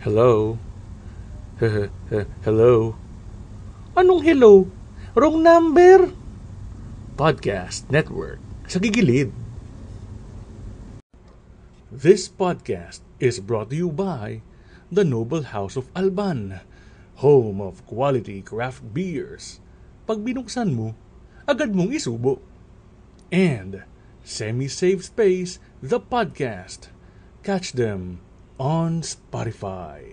Hello? hello? Anong hello? Wrong number? Podcast Network sa gigilid. This podcast is brought to you by the Noble House of Alban, home of quality craft beers. Pag binuksan mo, agad mong isubo. And Semi-Safe Space, the podcast. Catch them on Spotify.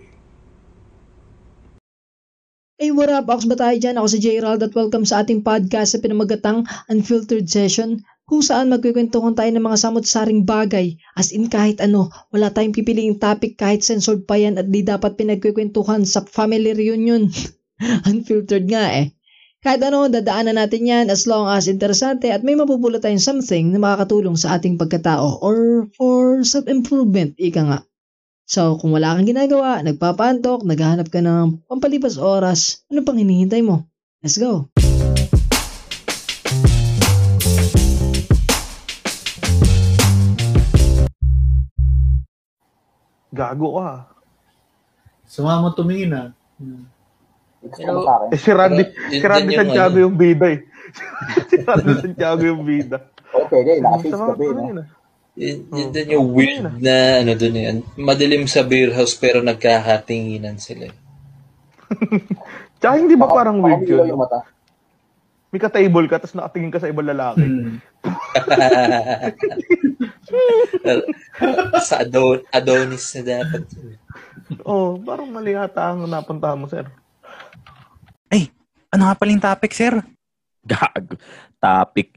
Hey, what up? Ako ba tayo dyan? Ako si J. at welcome sa ating podcast sa pinamagatang Unfiltered Session kung saan magkikwentuhan tayo ng mga samot-saring bagay as in kahit ano, wala tayong pipiliing topic kahit censored pa yan at di dapat pinagkikwentuhan sa family reunion. Unfiltered nga eh. Kahit ano, dadaanan natin yan as long as interesante at may mapupulot tayong something na makakatulong sa ating pagkatao or for self-improvement, ika nga. So, kung wala kang ginagawa, nagpapantok, naghahanap ka ng pampalipas oras, ano pang hinihintay mo? Let's go! Gago ka. Sumama tumingin ah. Pero, eh, si Randy, si Randy Santiago ano. yung bida eh. si Randy Santiago yung bida. Okay, okay. Nakasis ka ba. Yun, yun din yung weird na ano dun yan. Madilim sa beer house pero nagkakatinginan sila. Tsaka hindi ba parang weird yun? Mata. May ka-table ka, tapos nakatingin ka sa ibang lalaki. Hmm. sa Adon Adonis na dapat. oh, parang mali ata ang napunta mo, sir. Ay, ano nga paling topic, sir? Gag. Topic.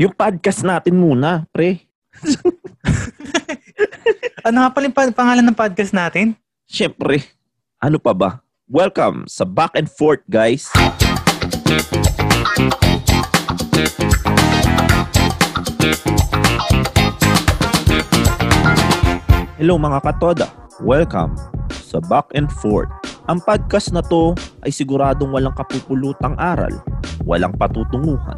Yung podcast natin muna, pre. ano nga pala yung pangalan ng podcast natin? Siyempre, ano pa ba? Welcome sa Back and Forth, guys. Hello mga katoda. Welcome sa Back and Forth. Ang podcast na to ay siguradong walang kapupulutang aral, walang patutunguhan,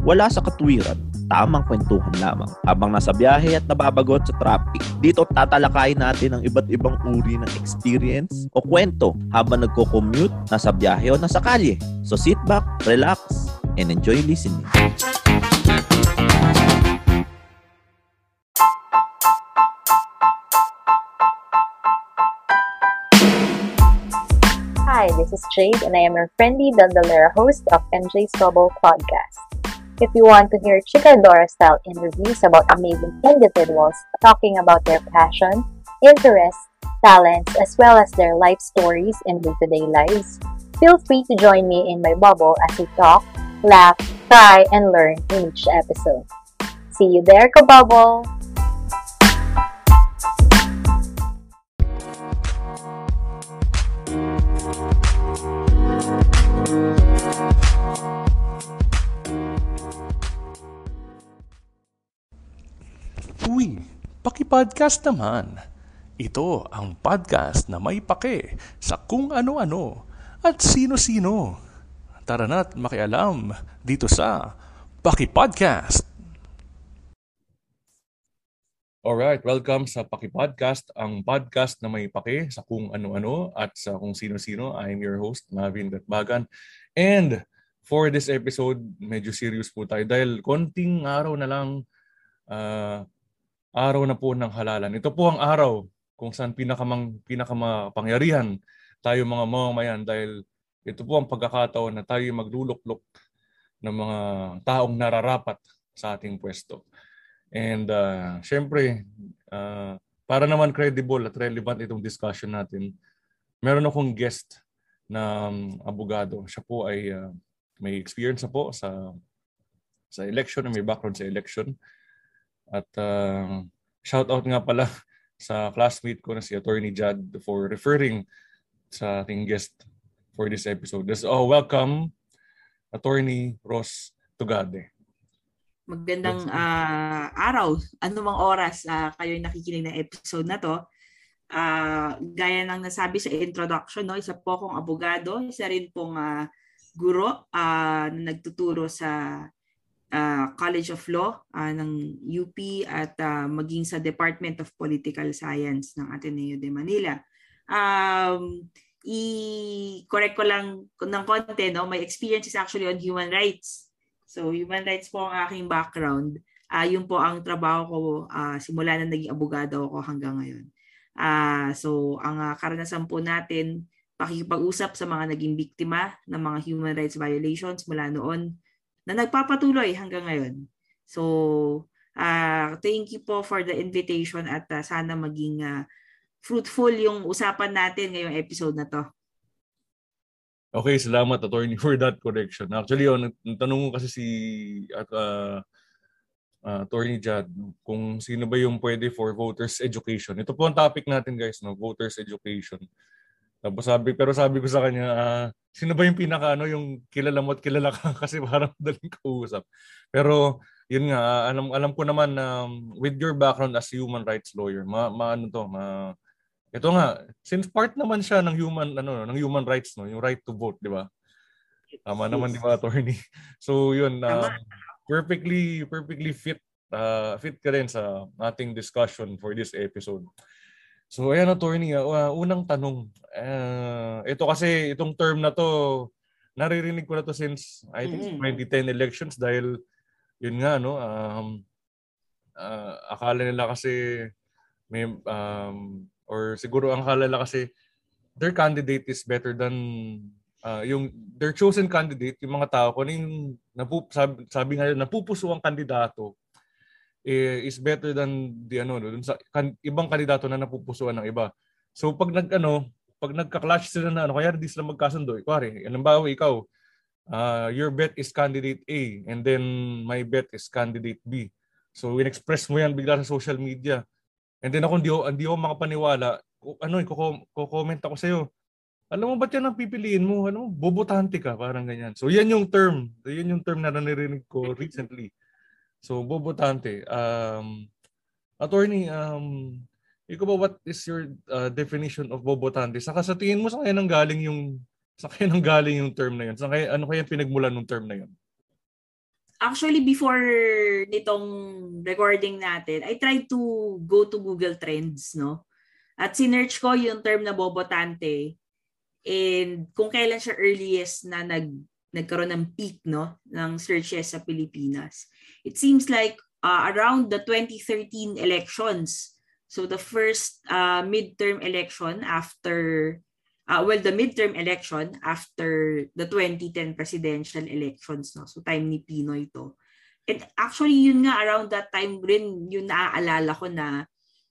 wala sa katwiran, tamang kwentuhan lamang habang nasa biyahe at nababagot sa traffic. Dito tatalakayin natin ang iba't ibang uri ng experience o kwento habang nagko-commute, nasa biyahe o nasa kalye. So sit back, relax, and enjoy listening. Hi, this is Jade, and I am your friendly Dandalera host of MJ's Trouble Podcast. If you want to hear Chicadora style interviews about amazing individuals talking about their passion, interests, talents, as well as their life stories and day to day lives, feel free to join me in my bubble as we talk, laugh, cry, and learn in each episode. See you there, Kabubble! Paki-podcast naman. Ito ang podcast na may pake sa kung ano-ano at sino-sino. Tara na't makialam dito sa Paki Podcast. Alright, welcome sa Paki Podcast, ang podcast na may pake sa kung ano-ano at sa kung sino-sino. I'm your host, Marvin Gatbagan. And for this episode, medyo serious po tayo dahil konting araw na lang uh, araw na po ng halalan. Ito po ang araw kung saan pinakamang, pinakamapangyarihan tayo mga mamamayan dahil ito po ang pagkakataon na tayo magluluklok ng mga taong nararapat sa ating pwesto. And uh, syempre, uh, para naman credible at relevant itong discussion natin, meron akong guest na um, abogado. Siya po ay uh, may experience po sa sa election, may background sa election. At uh, shout out nga pala sa classmate ko na si Attorney Jad for referring sa ating guest for this episode. This, oh, welcome, Attorney Ross Tugade. Magandang uh, araw, anumang oras uh, kayo nakikinig ng episode na to. Uh, gaya ng nasabi sa introduction, no, isa po akong abogado, isa rin pong uh, guro uh, na nagtuturo sa uh, College of Law uh, ng UP at uh, maging sa Department of Political Science ng Ateneo de Manila. um, i-correct ko lang ng konti, no? My experience is actually on human rights. So, human rights po ang aking background. Uh, yun po ang trabaho ko uh, simula na naging abogado ako hanggang ngayon. Uh, so, ang uh, karanasan po natin, pakikipag-usap sa mga naging biktima ng mga human rights violations mula noon na nagpapatuloy hanggang ngayon. So, uh, thank you po for the invitation at uh, sana maging uh, fruitful yung usapan natin ngayong episode na to. Okay, salamat attorney for that correction. Actually, oh, tanong ko kasi si at uh, uh, attorney Jad kung sino ba yung pwede for voters education. Ito po ang topic natin guys, no, voters education. Tapos sabi pero sabi ko sa kanya, uh, sino ba yung pinaka ano yung kilala mo at kilala ka kasi parang daling kausap. Pero yun nga, alam alam ko naman um, with your background as human rights lawyer, ma, ma ano to, ma ito nga, since part naman siya ng human ano ng human rights no, yung right to vote, di ba? Tama naman di ba attorney? So yun, uh, perfectly perfectly fit uh, fit ka rin sa ating discussion for this episode. So ayan attorney, uh, unang tanong. Uh, ito kasi itong term na to naririnig ko na to since I think mm-hmm. 2010 elections dahil yun nga no um, uh, akala nila kasi may um, or siguro ang kalala kasi their candidate is better than uh, yung their chosen candidate, yung mga tao kung ano yung napup, sabi, sabi nga napupuso ang kandidato eh, is better than the ano dun sa kan, ibang kandidato na napupusuan ng iba. So pag nag ano, pag nagka-clash sila na ano, kaya di sila magkasundo. Eh, pare, halimbawa ikaw, uh, your bet is candidate A and then my bet is candidate B. So in-express mo yan bigla sa social media. And then ako hindi ako, hindi ako makapaniwala. Ano, ko-comment ako sa iyo. Alam mo ba't yan ang pipiliin mo? Ano, bobotante ka, parang ganyan. So yan yung term. Yan yung term na narinig ko recently. So bobotante. Um, attorney, um, ikaw ba what is your uh, definition of bobotante? Saka sa tingin mo sa kaya nang galing yung sa kaya nang galing yung term na yun? Sa kaya ano kaya pinagmulan ng term na yun? actually before nitong recording natin, I tried to go to Google Trends, no? At sinearch ko yung term na bobotante and kung kailan siya earliest na nag nagkaroon ng peak no ng searches sa Pilipinas. It seems like uh, around the 2013 elections. So the first uh, midterm election after uh, well, the midterm election after the 2010 presidential elections. No? So time ni Pinoy to. And actually, yun nga, around that time rin, yung naaalala ko na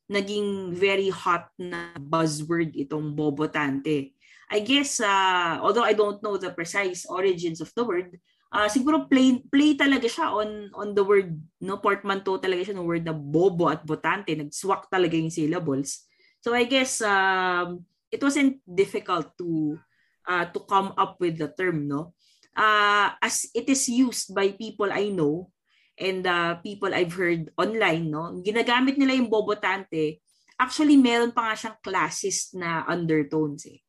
naging very hot na buzzword itong bobotante. I guess, uh, although I don't know the precise origins of the word, uh, siguro play, play talaga siya on, on the word, no? portmanteau talaga siya ng word na bobo at botante. Nag-swak talaga yung syllables. So I guess, um, it wasn't difficult to uh, to come up with the term no uh, as it is used by people I know and uh, people I've heard online no ginagamit nila yung bobotante actually meron pa nga siyang classes na undertones eh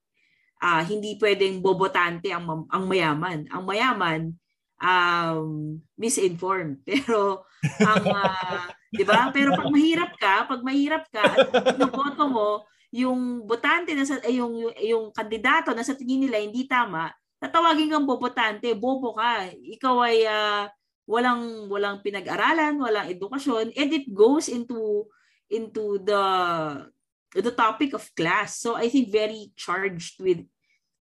uh, hindi pwedeng bobotante ang ang mayaman ang mayaman um misinformed pero ang uh, 'di ba pero pag mahirap ka pag mahirap ka at boto mo yung botante na sa eh, yung, yung yung kandidato na sa tingin nila hindi tama, tatawagin kang bobotante, bobo ka. Ikaw ay uh, walang walang pinag-aralan, walang edukasyon, and it goes into into the the topic of class. So I think very charged with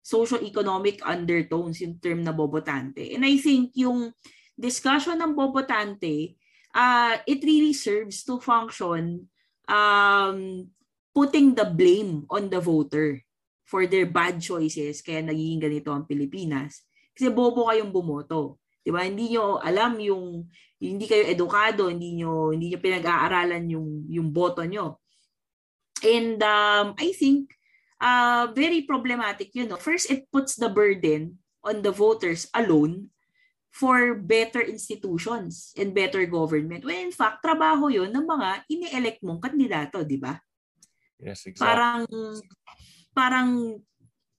socio-economic undertones yung term na bobotante. And I think yung discussion ng bobotante, uh, it really serves to function um, putting the blame on the voter for their bad choices kaya nagiging ganito ang Pilipinas. Kasi bobo kayong bumoto. 'Di ba? Hindi niyo alam yung hindi kayo edukado, hindi niyo hindi niyo pinag-aaralan yung yung boto niyo. And um, I think uh, very problematic, you know. First, it puts the burden on the voters alone for better institutions and better government. When in fact, trabaho yon ng mga ini-elect mong kandidato, di ba? Yes, exactly. Parang parang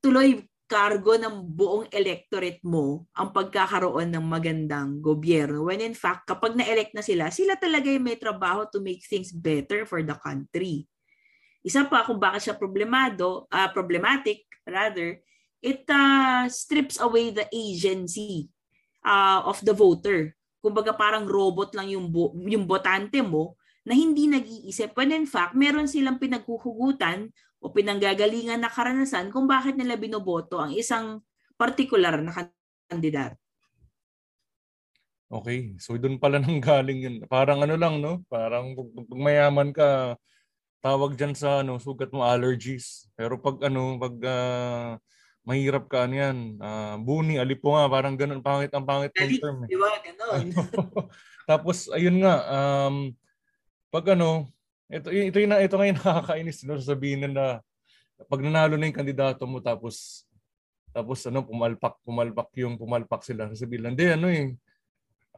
tuloy cargo ng buong electorate mo ang pagkakaroon ng magandang gobyerno. When in fact, kapag na-elect na sila, sila talaga yung may trabaho to make things better for the country. Isa pa kung bakit siya problemado, uh, problematic rather, it uh, strips away the agency uh, of the voter. Kumbaga parang robot lang yung bo- yung botante mo na hindi nag-iisip when in fact meron silang pinaghuhugutan o pinanggagalingan na karanasan kung bakit nila binoboto ang isang particular na kandidato. Okay, so doon pala nang galing yun. Parang ano lang, no? Parang pag mayaman ka, tawag dyan sa ano, sugat mo allergies. Pero pag ano, pag uh, mahirap ka ano yan, uh, buni, alipo nga, parang ganun, pangit ang pangit ng term. Eh. Di ba? Ganun. Tapos, ayun nga, um, pag ano, ito, ito, yung, ito ngayon nakakainis, no? sasabihin na pag nanalo na yung kandidato mo, tapos tapos ano, pumalpak, pumalpak yung pumalpak sila. Sasabihin lang, hindi, ano eh,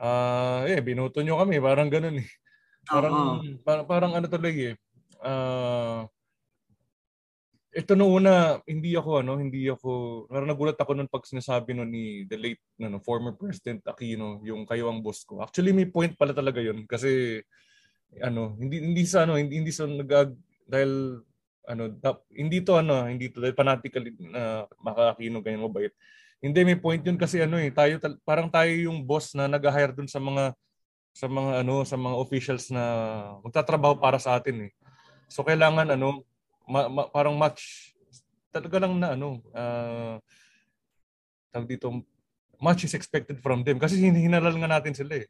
uh, eh, binoto nyo kami. Parang ganun eh. Parang, uh-huh. parang, parang ano tuloy eh. Uh, ito no una, hindi ako ano, hindi ako, parang nagulat ako nung pag sinasabi no ni the late no, former President Aquino, yung kayo ang boss ko. Actually may point pala talaga yun kasi ano, hindi hindi sa ano, hindi hindi sa nag dahil ano, da, hindi to ano, hindi to dahil fanatically na uh, makakino ganyan mabait. Hindi may point yun kasi ano eh, tayo parang tayo yung boss na nag-hire dun sa mga sa mga ano, sa mga officials na magtatrabaho para sa atin eh. So kailangan ano, ma, ma, parang match talaga lang na ano, uh, tawag dito, much is expected from them kasi hinalal nga natin sila eh.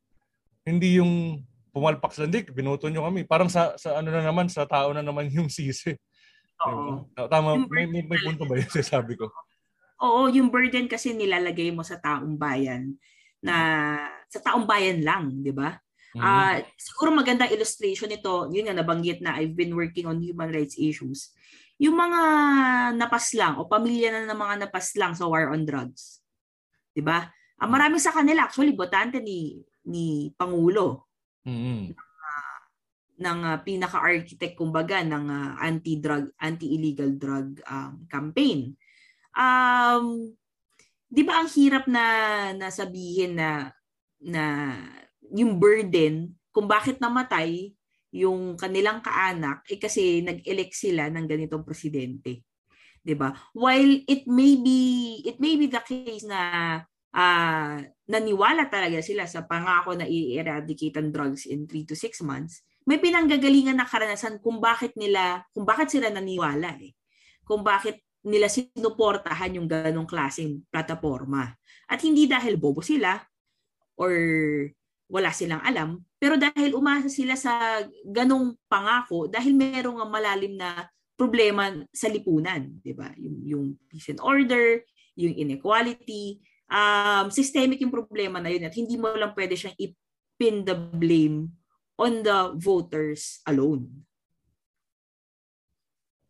Hindi yung pumalpak sila, hindi, binoto nyo kami. Parang sa, sa ano na naman, sa tao na naman yung sisi. Oo. Diba? Tama, may, may, may punto ba yun sabi ko? Oo, yung burden kasi nilalagay mo sa taong bayan na sa taong bayan lang, di ba? Mm-hmm. Uh, siguro magandang illustration nito, yun nga nabanggit na I've been working on human rights issues. Yung mga napaslang o pamilya na ng mga napaslang sa war on drugs. 'Di ba? Uh, marami sa kanila actually botante ni ni pangulo. Mm-hmm. Uh, ng uh, pinaka-architect kumbaga ng uh, anti-drug anti-illegal drug um, campaign um, 'di ba ang hirap na nasabihin na na yung burden kung bakit namatay yung kanilang kaanak eh kasi nag-elect sila ng ganitong presidente. 'Di ba? While it may be it may be the case na uh, naniwala talaga sila sa pangako na i-eradicate ang drugs in 3 to 6 months, may pinanggagalingan na karanasan kung bakit nila kung bakit sila naniwala eh. Kung bakit nila sinuportahan yung ganong klaseng plataforma. At hindi dahil bobo sila or wala silang alam, pero dahil umasa sila sa ganong pangako dahil merong malalim na problema sa lipunan, 'di ba? Yung yung peace and order, yung inequality, um systemic yung problema na yun at hindi mo lang pwede siyang ipin the blame on the voters alone.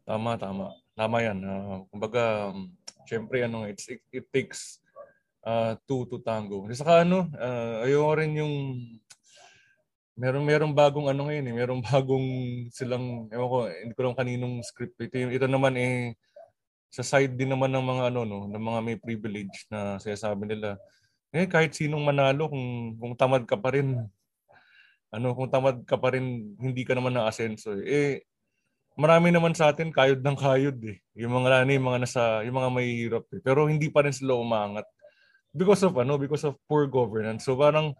Tama, tama. Tama yan. Uh, kumbaga, um, syempre, ano, it's, it, it takes uh, two to tango. Kasi saka ano, uh, ayoko rin yung meron merong bagong ano ngayon eh, merong bagong silang ewan ko, hindi ko lang kaninong script ito. Ito naman eh sa side din naman ng mga ano no, ng mga may privilege na sinasabi nila. Eh kahit sinong manalo kung kung tamad ka pa rin ano, kung tamad ka pa rin, hindi ka naman na asenso eh. eh marami naman sa atin kayod ng kayod eh. Yung mga ano, yung mga nasa, yung mga may hirap eh. Pero hindi pa rin sila umangat because of ano, because of poor governance. So parang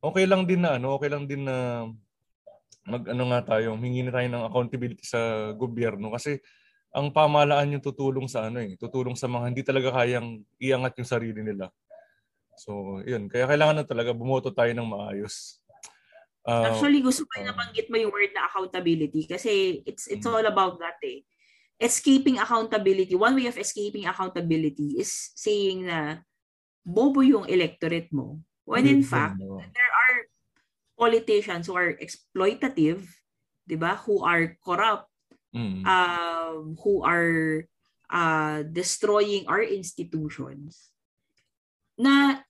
okay lang din na ano, okay lang din na mag ano nga tayo, hingi na tayo ng accountability sa gobyerno kasi ang pamahalaan yung tutulong sa ano eh, tutulong sa mga hindi talaga kayang iangat yung sarili nila. So, yun. Kaya kailangan na talaga bumoto tayo ng maayos. Uh, Actually, gusto ko uh, nabanggit mo yung word na accountability kasi it's it's mm. all about that eh. Escaping accountability, one way of escaping accountability is saying na bobo yung electorate mo. When in fact, there are politicians who are exploitative, 'di ba? Who are corrupt, mm. um, who are uh, destroying our institutions na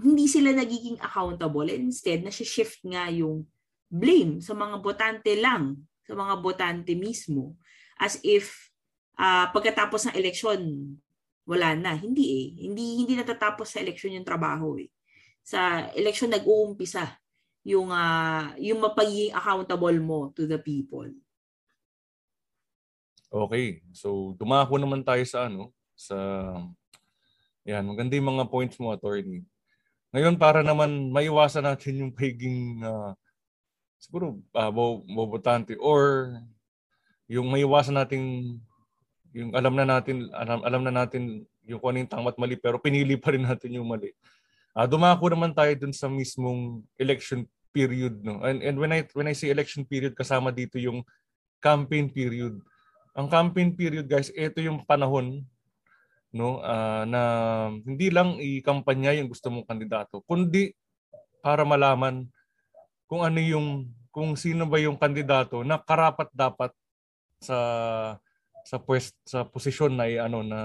hindi sila nagiging accountable. Instead, nasi-shift nga yung blame sa mga botante lang, sa mga botante mismo. As if uh, pagkatapos ng eleksyon, wala na. Hindi eh. Hindi, hindi natatapos sa eleksyon yung trabaho eh. Sa eleksyon nag-uumpisa yung, uh, yung mapagiging accountable mo to the people. Okay. So, dumako naman tayo sa ano, sa yan, maganda yung mga points mo, attorney. Ngayon, para naman maiwasan natin yung pagiging uh, siguro uh, bobotante or yung maiwasan nating yung alam na natin alam, alam na natin yung kung ano yung tama at mali pero pinili pa rin natin yung mali. Uh, dumako naman tayo dun sa mismong election period no. And and when I when I say election period kasama dito yung campaign period. Ang campaign period guys, ito yung panahon no uh, na hindi lang i-kampanya yung gusto mong kandidato kundi para malaman kung ano yung kung sino ba yung kandidato na karapat dapat sa sa pwest sa posisyon na ano na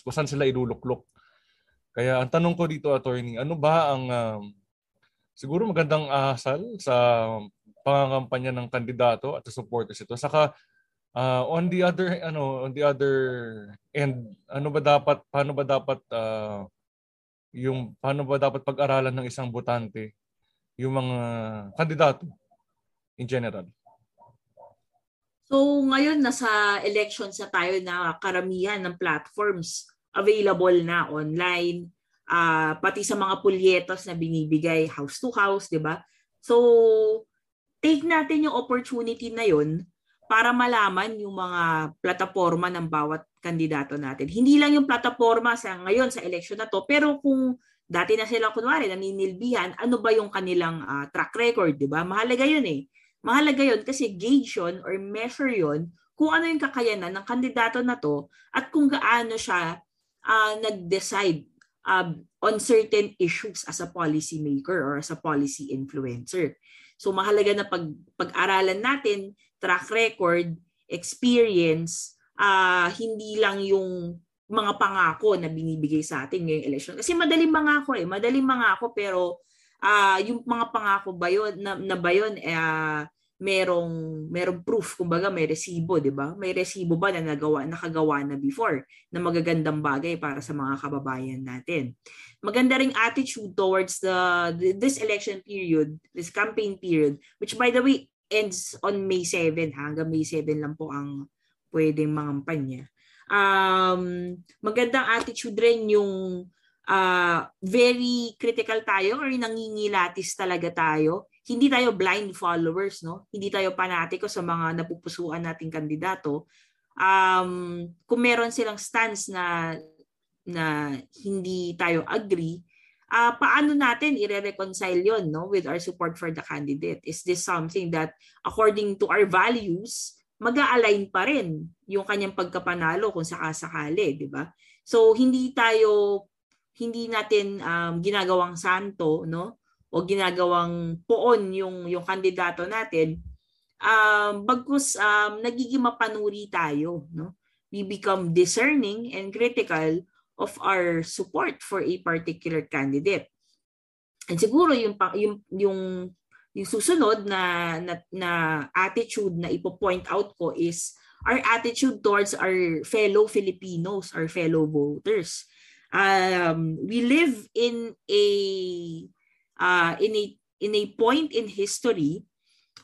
kung saan sila iluluklok. Kaya ang tanong ko dito attorney, ano ba ang um, siguro magandang asal sa pangangampanya ng kandidato at supporters ito. Saka uh, on the other ano on the other end, ano ba dapat paano ba dapat uh, yung paano ba dapat pag-aralan ng isang botante yung mga kandidato in general? So ngayon nasa elections na tayo na karamihan ng platforms available na online uh, pati sa mga pulyetos na binibigay house to house, 'di ba? So take natin yung opportunity na 'yon para malaman yung mga plataforma ng bawat kandidato natin. Hindi lang yung plataforma sa ngayon sa election na to, pero kung dati na sila kunwari naninilbihan, ano ba yung kanilang uh, track record, 'di ba? Mahalaga 'yun eh. Mahalaga yon kasi gauge yun or measure yon kung ano yung kakayanan ng kandidato na to at kung gaano siya uh, nag-decide uh, on certain issues as a policy maker or as a policy influencer. So mahalaga na pag pag-aralan natin track record, experience, uh, hindi lang yung mga pangako na binibigay sa atin ngayong election. Kasi madaling mangako eh, madaling mangako pero uh, yung mga pangako ba yun, na, na ba yun, uh, merong merong proof kumbaga may resibo 'di ba? May resibo ba na nagawa nakagawa na before na magagandang bagay para sa mga kababayan natin? Maganda ring attitude towards the this election period this campaign period which by the way ends on May 7 hanggang May 7 lang po ang pwedeng mangampanya um magandang attitude rin yung uh, very critical tayo or nangingilatis talaga tayo hindi tayo blind followers, no? Hindi tayo panatiko sa mga napupusuan nating kandidato. Um, kung meron silang stance na na hindi tayo agree, uh, paano natin i-reconcile yon no with our support for the candidate? Is this something that according to our values, mag-align pa rin yung kanyang pagkapanalo kung sakasakali, di ba? So hindi tayo hindi natin um, ginagawang santo, no? O ginagawang poon yung yung kandidato natin um bagkus um nagiging mapanuri tayo no we become discerning and critical of our support for a particular candidate and siguro yung yung yung yung susunod na, na na attitude na ipo-point out ko is our attitude towards our fellow Filipinos, our fellow voters. Um, we live in a uh, in a in a point in history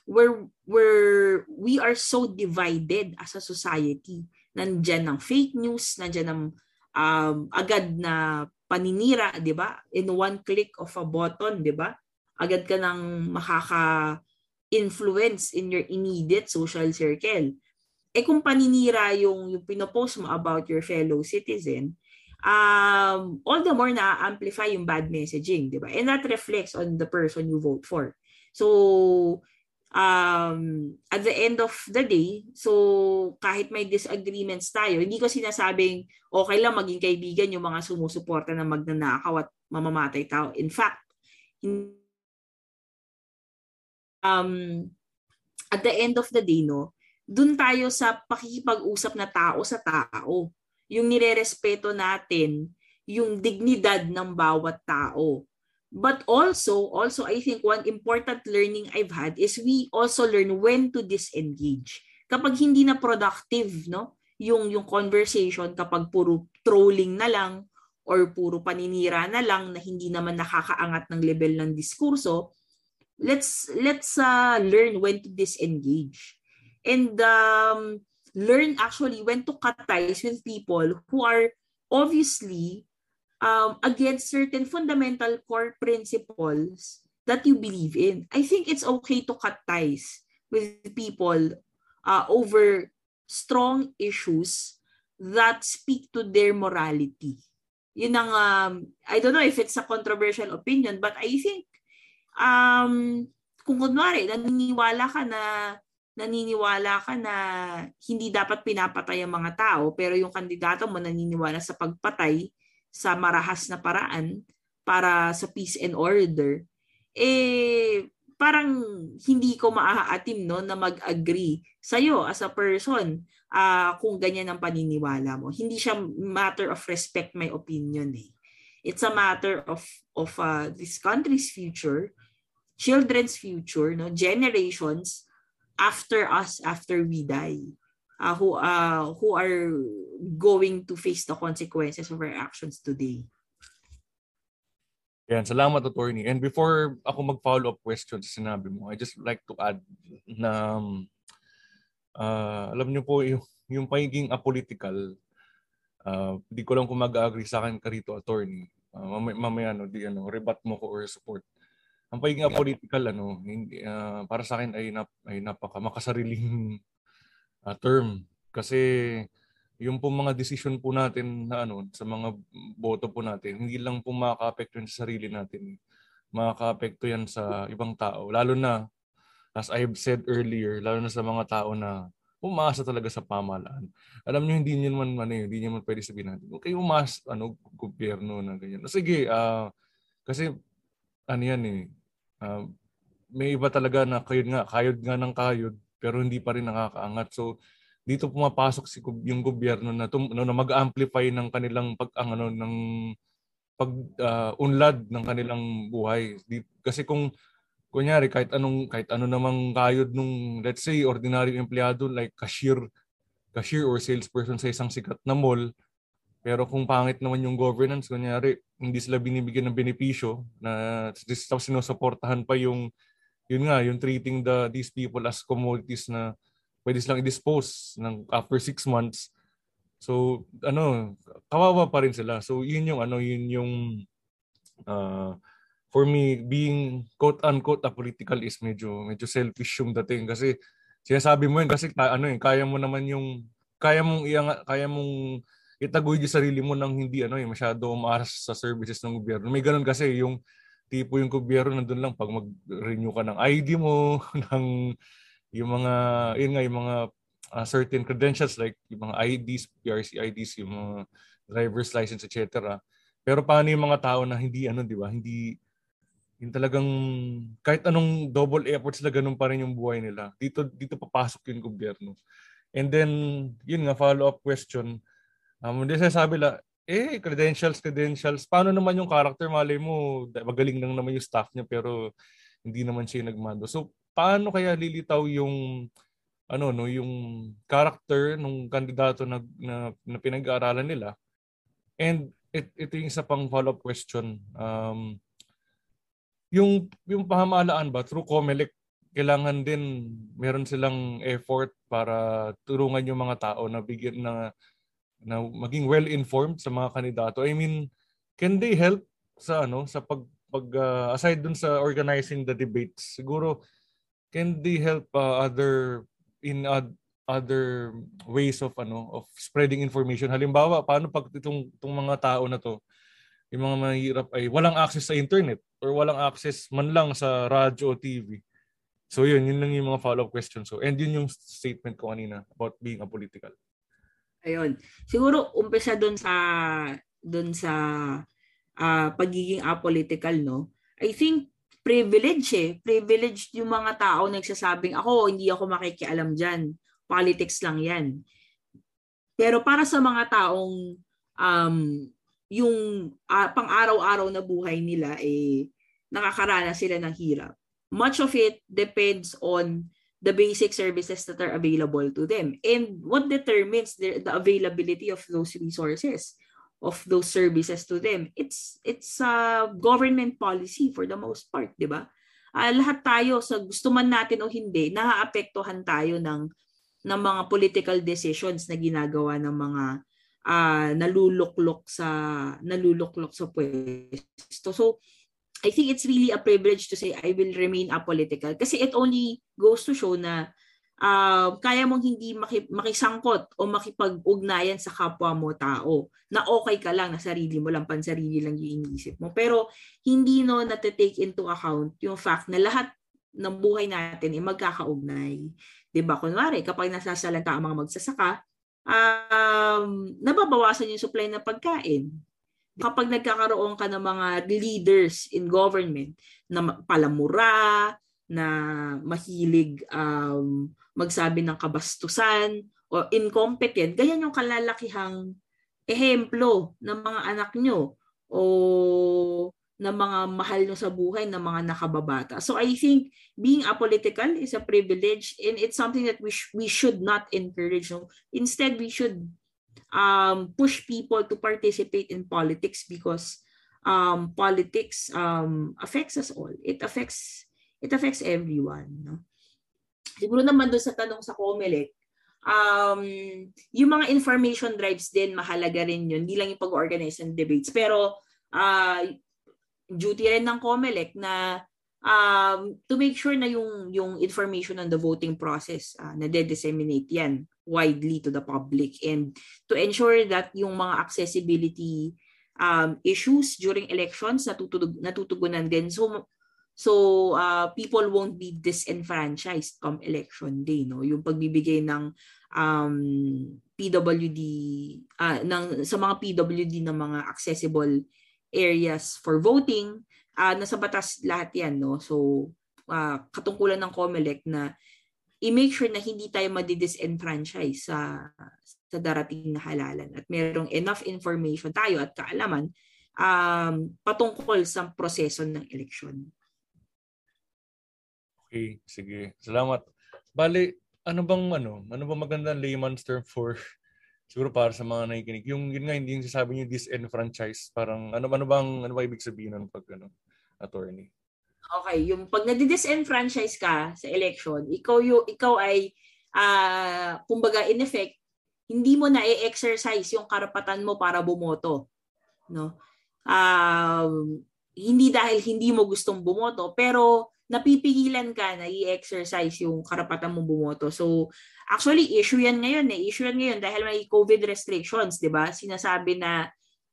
where where we are so divided as a society. Nandiyan ng fake news, nandiyan ng um, agad na paninira, 'di ba? In one click of a button, 'di ba? Agad ka nang makaka influence in your immediate social circle. Eh kung paninira yung yung pinopost mo about your fellow citizen, um, all the more na-amplify yung bad messaging, di ba? And that reflects on the person you vote for. So, um, at the end of the day, so kahit may disagreements tayo, hindi ko sinasabing okay lang maging kaibigan yung mga sumusuporta ng magnanakaw at mamamatay tao. In fact, um, at the end of the day, no, dun tayo sa pakikipag-usap na tao sa tao yung nirerespeto natin yung dignidad ng bawat tao. But also, also I think one important learning I've had is we also learn when to disengage. Kapag hindi na productive, no, yung yung conversation kapag puro trolling na lang or puro paninira na lang na hindi naman nakakaangat ng level ng diskurso, let's let's uh, learn when to disengage. And um, learn actually when to cut ties with people who are obviously um, against certain fundamental core principles that you believe in. I think it's okay to cut ties with people uh, over strong issues that speak to their morality. Yun ang, um, I don't know if it's a controversial opinion, but I think, um, kung kunwari, naniniwala ka na naniniwala ka na hindi dapat pinapatay ang mga tao pero yung kandidato mo naniniwala sa pagpatay sa marahas na paraan para sa peace and order eh parang hindi ko maaatim no na mag-agree sa iyo as a person uh, kung ganyan ang paniniwala mo. Hindi siya matter of respect my opinion eh. It's a matter of of uh, this country's future children's future no generations after us after we die uh, who uh, who are going to face the consequences of our actions today. Yan, salamat attorney. And before ako mag-follow up question sa sinabi mo, I just like to add na uh, alam niyo po yung, yung pagiging apolitical, uh, hindi ko lang kung mag-agree sa akin karito attorney. Uh, mamaya, mamaya ano, di ano, rebat mo ko or support ang pagiging apolitical ano hindi uh, para sa akin ay nap, ay napaka makasariling uh, term kasi yung po mga decision po natin na ano sa mga boto po natin hindi lang po makakaapekto yan sa sarili natin makakaapekto yan sa ibang tao lalo na as I've said earlier lalo na sa mga tao na umaasa talaga sa pamahalaan. Alam niyo hindi niyo man ano, hindi niyo man pwede sabihin natin. Okay, umaas ano gobyerno na ganyan. Sige, uh, kasi ano yan eh, uh, may iba talaga na kayod nga, kayod nga ng kayod, pero hindi pa rin nakakaangat. So, dito pumapasok si yung gobyerno na tum, ano, na mag-amplify ng kanilang pag ang ano ng pag uh, unlad ng kanilang buhay. Di, kasi kung kunyari kahit anong kahit ano namang kayod nung let's say ordinary empleyado like cashier cashier or salesperson sa isang sikat na mall pero kung pangit naman yung governance, kunyari, hindi sila binibigyan ng benepisyo na tapos sinusuportahan pa yung yun nga, yung treating the these people as commodities na pwede silang i-dispose ng after six months. So, ano, kawawa pa rin sila. So, yun yung, ano, yun yung, uh, for me, being quote-unquote a political is medyo, medyo selfish yung dating. Kasi, sinasabi mo yun, kasi, ano yun, kaya mo naman yung, kaya mong, iyang, kaya mong, itagoy yung sarili mo nang hindi ano eh, masyado umaras sa services ng gobyerno. May ganun kasi yung tipo yung gobyerno nandun lang pag mag-renew ka ng ID mo, ng yung mga, yun nga, yung mga uh, certain credentials like yung mga IDs, PRC IDs, yung mga driver's license, etc. Pero paano yung mga tao na hindi ano, di ba? Hindi yung talagang kahit anong double effort sila ganun pa rin yung buhay nila. Dito dito papasok yung gobyerno. And then yun nga follow up question Um, hindi sabi la, eh, credentials, credentials. Paano naman yung character? Malay mo, magaling lang naman yung staff niya pero hindi naman siya nagmando. So, paano kaya lilitaw yung ano no yung character ng kandidato na, na, na pinag-aaralan nila and it, ito yung isa pang follow-up question um, yung yung pahamalaan ba through COMELEC kailangan din meron silang effort para tulungan yung mga tao na bigyan na na maging well-informed sa mga kandidato? I mean, can they help sa ano sa pag pag uh, aside dun sa organizing the debates siguro can they help uh, other in uh, other ways of ano of spreading information? Halimbawa paano pag itong, itong mga tao na to yung mga mahirap ay walang access sa internet or walang access man lang sa radyo o TV so yun yun lang yung mga follow-up questions. So and yun yung statement ko kanina about being a political Ayun. Siguro umpisa doon sa doon sa uh, pagiging apolitical no. I think privilege eh. Privilege yung mga tao nagsasabing ako hindi ako makikialam diyan. Politics lang 'yan. Pero para sa mga taong um, yung uh, pang-araw-araw na buhay nila eh nakakaranas sila ng hirap. Much of it depends on the basic services that are available to them. And what determines the, the availability of those resources, of those services to them? It's it's a government policy for the most part, di ba? Uh, lahat tayo, sa gusto man natin o hindi, naaapektuhan tayo ng ng mga political decisions na ginagawa ng mga uh, naluluklok sa naluluklok sa pwesto. So I think it's really a privilege to say I will remain apolitical. Kasi it only goes to show na uh, kaya mong hindi maki, makisangkot o makipag-ugnayan sa kapwa mo tao na okay ka lang na sarili mo lang pansarili lang yung iniisip mo. Pero hindi no na take into account yung fact na lahat ng buhay natin ay magkakaugnay. 'di ba? Kunwari kapag nasasalanta ang mga magsasaka um, nababawasan yung supply ng pagkain kapag nagkakaroon ka ng mga leaders in government na palamura na mahilig um, magsabi ng kabastusan o incompetent, ganyan yung kalalakihang ehemplo ng mga anak nyo o ng mga mahal nyo sa buhay ng mga nakababata. So I think being apolitical is a privilege and it's something that we, sh- we should not encourage. No? Instead, we should um, push people to participate in politics because um, politics um, affects us all. It affects it affects everyone. No? siguro naman doon sa tanong sa COMELEC, um, yung mga information drives din, mahalaga rin yun. Hindi lang yung pag-organize ng debates. Pero, uh, duty rin ng COMELEC na um, to make sure na yung, yung information on the voting process uh, na de-disseminate yan widely to the public and to ensure that yung mga accessibility um, issues during elections natutug natutugunan din. So So uh, people won't be disenfranchised come election day no. Yung pagbibigay ng um, PWD uh, ng sa mga PWD ng mga accessible areas for voting uh, nasa batas lahat 'yan no. So uh, katungkulan ng COMELEC na i-make sure na hindi tayo madi-disenfranchise sa sa darating na halalan at merong enough information tayo at kaalaman um, patungkol sa proseso ng eleksyon. Okay, sige. Salamat. Bali, ano bang ano, ano bang magandang layman's term for siguro para sa mga nakikinig. Yung yun nga hindi yung sasabi niyo disenfranchise, parang ano ano bang ano ba ibig sabihin nun pag ano, attorney? Okay, yung pag nadi-disenfranchise ka sa election, ikaw yung ikaw ay uh, kumbaga in effect hindi mo na i-exercise yung karapatan mo para bumoto, no? Um, hindi dahil hindi mo gustong bumoto, pero napipigilan ka na i-exercise yung karapatan mong bumoto. So, actually, issue yan ngayon eh. Issue yan ngayon dahil may COVID restrictions, di ba? Sinasabi na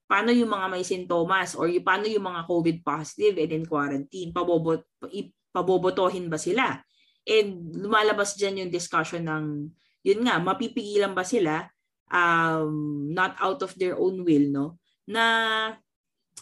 paano yung mga may sintomas or yung, paano yung mga COVID positive and in quarantine, pabobot, pabobotohin ba sila? And lumalabas dyan yung discussion ng, yun nga, mapipigilan ba sila um, not out of their own will, no? Na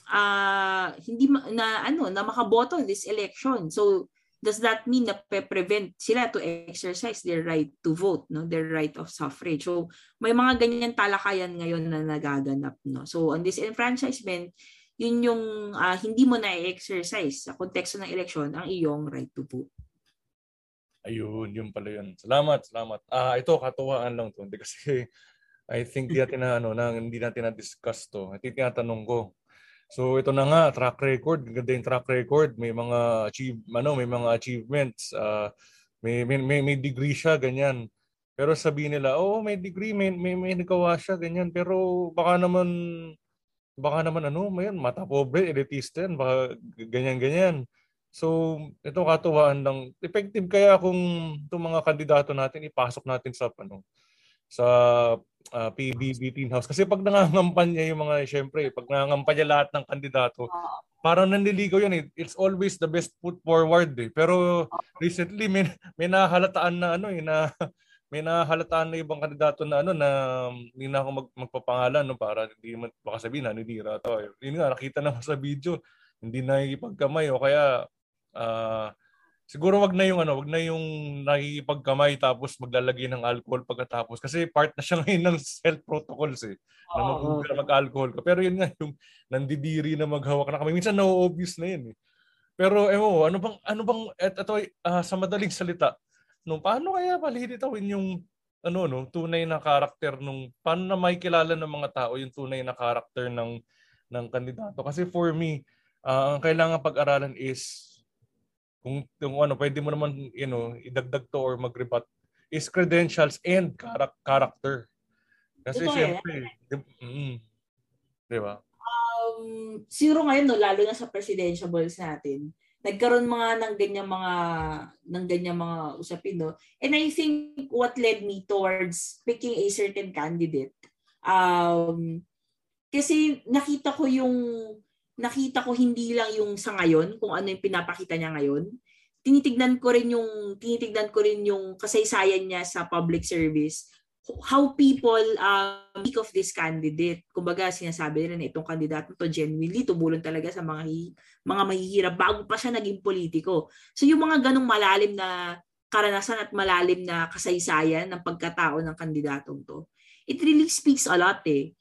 uh, hindi na ano na makaboto this election. So does that mean na prevent sila to exercise their right to vote, no? Their right of suffrage. So may mga ganyan talakayan ngayon na nagaganap, no? So on this enfranchisement, yun yung uh, hindi mo na exercise sa konteksto ng eleksyon ang iyong right to vote. Ayun, yun pala yun. Salamat, salamat. Ah, uh, ito katuwaan lang to. Hindi kasi I think di natin na ano, na, hindi natin na-discuss to. Ito tinatanong ko So ito na nga track record, ganda yung track record, may mga achieve ano, may mga achievements, uh, may, may may may degree siya ganyan. Pero sabihin nila, "Oh, may degree, may may, may nagawa siya ganyan." Pero baka naman baka naman ano, mayan mata pobre, elitista yan, baka ganyan-ganyan. So, ito katuwaan lang. Effective kaya kung itong mga kandidato natin ipasok natin sa ano sa uh, PBB Teen House. Kasi pag nangangampanya yung mga, syempre, pag nangangampanya lahat ng kandidato, parang nanliligaw yan eh. It's always the best foot forward eh. Pero recently, may, may nahalataan na ano eh, na may nahalataan na ibang kandidato na ano na hindi na ako mag, magpapangalan no para hindi man baka sabihin na nilira to. Yun nga nakita naman sa video, hindi na ipagkamay o kaya uh, siguro wag na yung ano, wag na yung nakikipagkamay tapos maglalagay ng alcohol pagkatapos kasi part na siya ngayon ng self protocols eh. Na mag- oh. mag-alcohol ka. Pero yun nga yung nandidiri na maghawak na kami. Minsan na-obvious na yun eh. Pero eh mo, ano bang ano bang et, ito uh, sa madaling salita, no, paano kaya palilitawin yung ano no, tunay na karakter nung paano na may kilala ng mga tao yung tunay na karakter ng ng kandidato kasi for me, uh, ang kailangan pag-aralan is kung, kung ano, pwede mo naman, you know, idagdag to or mag-rebut is credentials and chara- character. Kasi Totoo syempre, di, mm, di ba? Um, siguro ngayon, no, lalo na sa presidential balls natin, nagkaroon mga ng ganyang mga ng ganyang mga usapin no and i think what led me towards picking a certain candidate um kasi nakita ko yung nakita ko hindi lang yung sa ngayon kung ano yung pinapakita niya ngayon tinitignan ko rin yung tinitignan ko rin yung kasaysayan niya sa public service how people uh, speak of this candidate. Kumbaga, sinasabi nila na itong kandidato to genuinely tumulong talaga sa mga mga mahihirap bago pa siya naging politiko. So yung mga ganong malalim na karanasan at malalim na kasaysayan ng pagkatao ng kandidatong to, it really speaks a lot eh.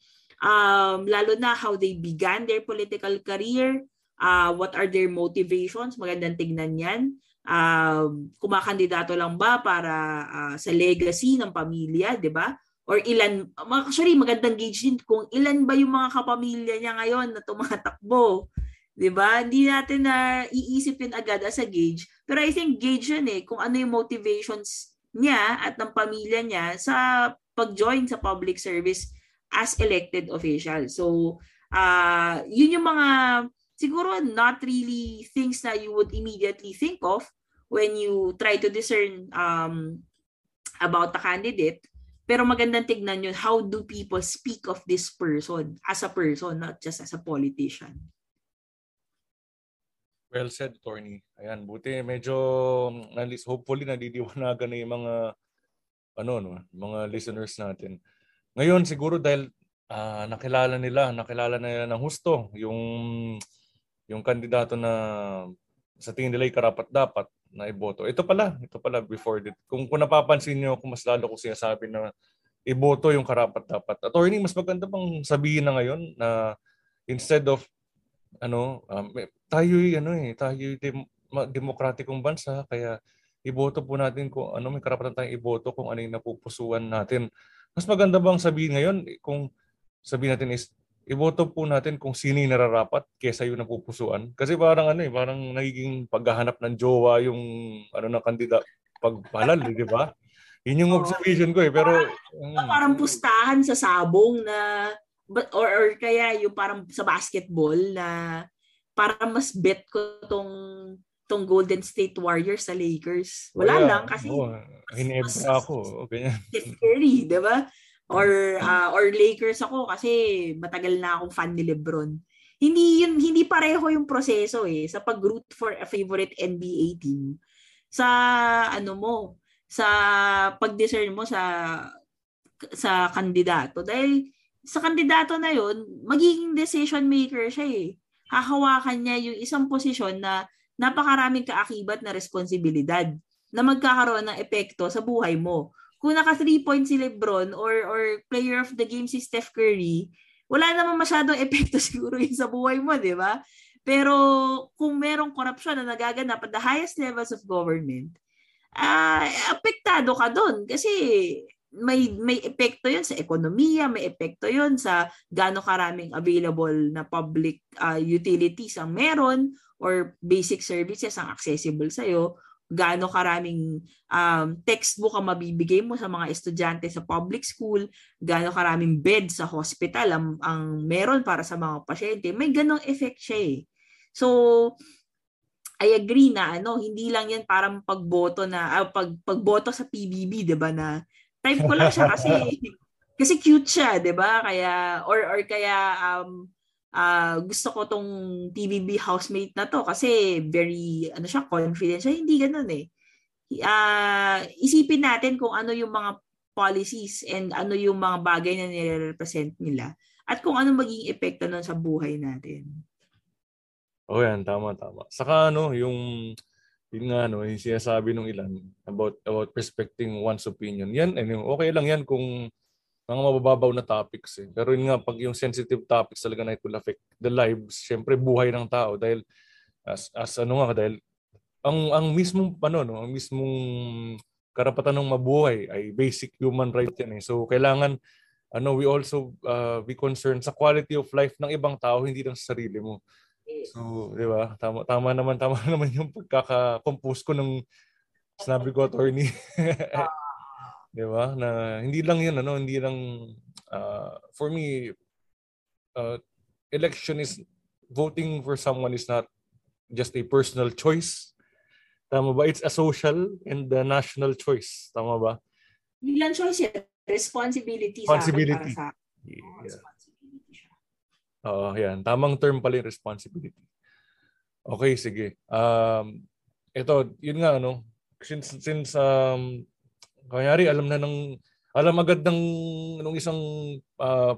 Um, lalo na how they began their political career, uh, what are their motivations, magandang tignan yan uh, kumakandidato lang ba para uh, sa legacy ng pamilya, 'di ba? Or ilan actually magandang gauge din kung ilan ba yung mga kapamilya niya ngayon na tumatakbo. 'Di ba? Hindi natin na iisipin agad as a gauge. Pero I think gauge yun eh kung ano yung motivations niya at ng pamilya niya sa pag-join sa public service as elected official. So, uh, yun yung mga siguro not really things na you would immediately think of when you try to discern um, about the candidate. Pero magandang tignan yun, how do people speak of this person as a person, not just as a politician? Well said, Tony. Ayan, buti medyo, at least hopefully nadidiwanagan na yung mga, ano, no, mga listeners natin. Ngayon, siguro dahil uh, nakilala nila, nakilala na nila ng husto yung, yung kandidato na sa tingin nila karapat dapat na iboto. Ito pala, ito pala before that. Kung, kung napapansin niyo, kung mas lalo ko sinasabi na iboto yung karapat dapat. Attorney, mas maganda pang sabihin na ngayon na instead of ano, um, tayo ano eh, tayo dem- demokratikong bansa kaya iboto po natin kung ano may karapatan tayong iboto kung ano yung napupusuan natin. Mas maganda bang sabihin ngayon kung sabihin natin is iboto po natin kung sino yung nararapat kesa yung napupusuan. Kasi parang ano eh, parang nagiging paghahanap ng jowa yung ano na kandida pagpalal, eh, di ba? Yun yung observation ko eh. Pero um, parang pustahan sa sabong na but or, or kaya yung parang sa basketball na parang mas bet ko tong tong Golden State Warriors sa Lakers. Wala oh, lang kasi oh, hinebra ako. Okay. Steph Curry, 'di ba? or uh, or Lakers ako kasi matagal na akong fan ni LeBron. Hindi yun hindi pareho yung proseso eh sa pag-root for a favorite NBA team. Sa ano mo, sa pag-discern mo sa sa kandidato dahil sa kandidato na yun, magiging decision maker siya eh. Hahawakan niya yung isang posisyon na napakaraming kaakibat na responsibilidad na magkakaroon ng epekto sa buhay mo kung naka 3 points si LeBron or or player of the game si Steph Curry, wala naman masyadong epekto siguro yun sa buhay mo, di ba? Pero kung merong korupsyon na nagaganap at the highest levels of government, uh, apektado ka doon kasi may may epekto 'yon sa ekonomiya, may epekto 'yon sa gaano karaming available na public uh, utilities ang meron or basic services ang accessible sa iyo gaano karaming um, textbook ang mabibigay mo sa mga estudyante sa public school, gaano karaming bed sa hospital ang, ang meron para sa mga pasyente. May ganong effect siya eh. So, I agree na ano, hindi lang yan parang pagboto na uh, pag pagboto sa PBB, 'di ba na type ko lang siya kasi kasi cute siya, 'di ba? Kaya or or kaya um uh, gusto ko tong TVB housemate na to kasi very ano siya confident siya hindi ganoon eh uh, isipin natin kung ano yung mga policies and ano yung mga bagay na nire-represent nila at kung ano maging epekto nun sa buhay natin. Oh yan, tama, tama. Saka ano, yung yun nga no, yung sinasabi ng ilan about about respecting one's opinion. Yan, and okay lang yan kung mga mabababaw na topics eh. Pero yun nga, pag yung sensitive topics talaga na it will affect the lives, syempre buhay ng tao dahil as, as ano nga, dahil ang ang mismong ano no, ang mismong karapatan ng mabuhay ay basic human right yan eh. So kailangan ano we also uh, be concerned sa quality of life ng ibang tao hindi lang sa sarili mo. So, di ba? Tama tama naman tama naman yung pagkaka-compose ko ng sinabi ko attorney. 'Di ba? Na hindi lang 'yun ano, hindi lang uh, for me uh, election is voting for someone is not just a personal choice. Tama ba? It's a social and a national choice. Tama ba? Hindi lang choice yan. Responsibility, Responsibility. sa akin para sa Yeah. responsibility siya. Oo, yan. Tamang term pala yung responsibility. Okay, sige. Um, ito, yun nga, ano, since, since um, kanyari, alam na ng, alam agad ng nung isang uh,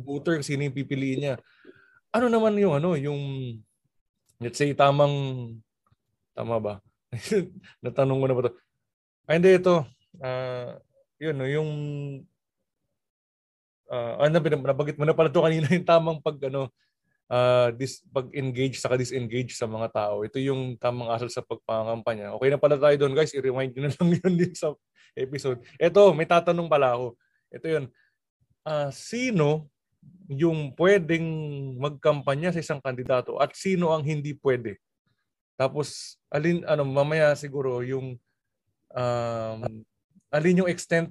voter sino yung pipiliin niya. Ano naman yung, ano, yung, let's say, tamang, tama ba? Natanong ko na ba ito? Ay, hindi, ito. Uh, yun, no, yung uh, ano nabanggit mo na pala to kanina yung tamang pag ano uh, dis, pag-engage saka disengage sa mga tao. Ito yung tamang asal sa pagpangampanya. Okay na pala tayo doon guys, i-remind nyo na lang yun din sa episode. Ito, may tatanong pala ako. Ito yun. Uh, sino yung pwedeng magkampanya sa isang kandidato at sino ang hindi pwede? Tapos alin ano mamaya siguro yung um, alin yung extent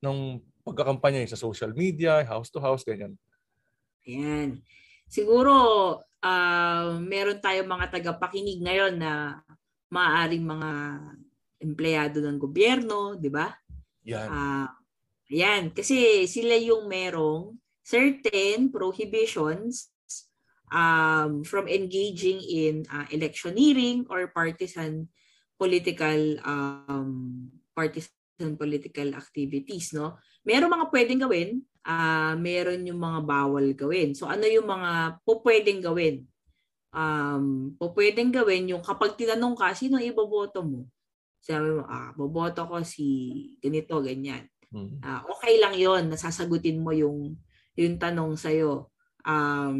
ng pagkakampanya sa social media, house to house, ganyan. Ayan. Siguro, uh, meron tayong mga tagapakinig ngayon na maaaring mga empleyado ng gobyerno, di ba? Yan. Uh, ayan. Kasi sila yung merong certain prohibitions um, from engaging in uh, electioneering or partisan political um, partisan political activities, no? Meron mga pwedeng gawin, uh, meron yung mga bawal gawin. So ano yung mga po pwedeng gawin? Um, po pwedeng gawin yung kapag tinanong ka, sino iboboto mo? Sabi mo, ah, boboto ko si ganito, ganyan. Hmm. Uh, okay lang yon nasasagutin mo yung yung tanong sa'yo um,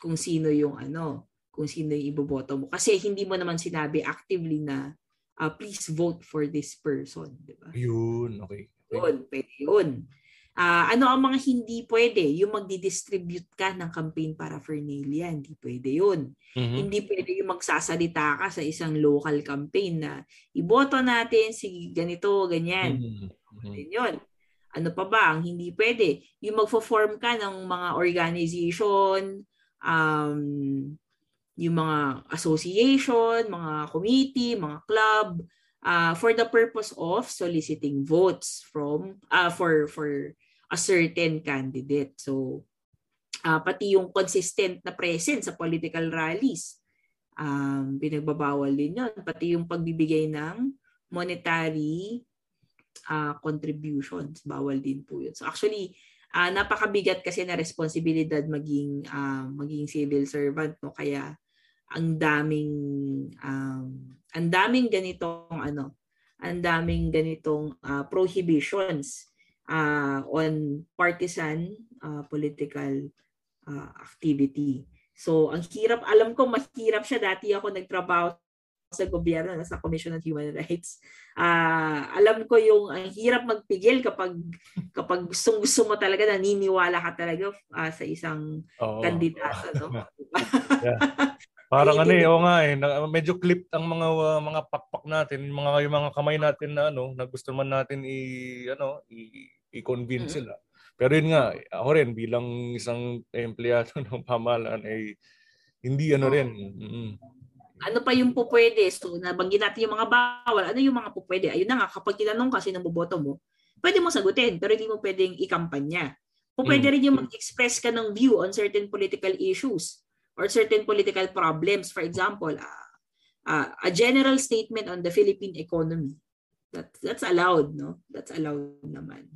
kung sino yung ano, kung sino yung iboboto mo. Kasi hindi mo naman sinabi actively na uh, please vote for this person. Di ba? Yun, okay. Yun, pwede yun. Uh, ano ang mga hindi pwede? Yung magdi-distribute ka ng campaign paraphernalia, hindi pwede yun. Mhm. Hindi pwede yung magsasalita ka sa isang local campaign na iboto natin si ganito, ganyan. Mhm. Pwede yun. Ano pa ba ang hindi pwede? Yung magfo-form ka ng mga organization, um, yung mga association, mga committee, mga club, uh, for the purpose of soliciting votes from uh, for for a certain candidate. So uh, pati yung consistent na presence sa political rallies um, pinagbabawal din yun. Pati yung pagbibigay ng monetary uh, contributions, bawal din po yun. So actually, uh, napakabigat kasi na responsibilidad maging uh, maging civil servant no kaya ang daming um, ang daming ganitong ano ang daming ganitong uh, prohibitions uh, on partisan uh, political uh, activity. So ang hirap alam ko mahirap siya dati ako nagtrabaho sa gobyerno sa Commission on Human Rights. Uh, alam ko yung ang hirap magpigil kapag kapag gustong gusto mo talaga naniniwala ka talaga uh, sa isang Oo. kandidato no. Yeah. Parang ano eh, oo nga eh, na- medyo clipped ang mga uh, mga pakpak natin, yung mga yung mga kamay natin na ano, na gusto man natin i ano, i, i-convince Mm-mm. sila. Pero yun nga, ako rin bilang isang empleyado ng pamahalaan ay hindi ano rin. mm Ano pa yung po pwede? So, nabanggit natin yung mga bawal. Ano yung mga po pwede? Ayun na nga, kapag tinanong ka sino boboto mo, pwede mo sagutin, pero hindi mo pwedeng ikampanya. Pwede rin yung mag-express ka ng view on certain political issues or certain political problems. For example, uh, uh, a general statement on the Philippine economy. That, that's allowed, no? That's allowed naman.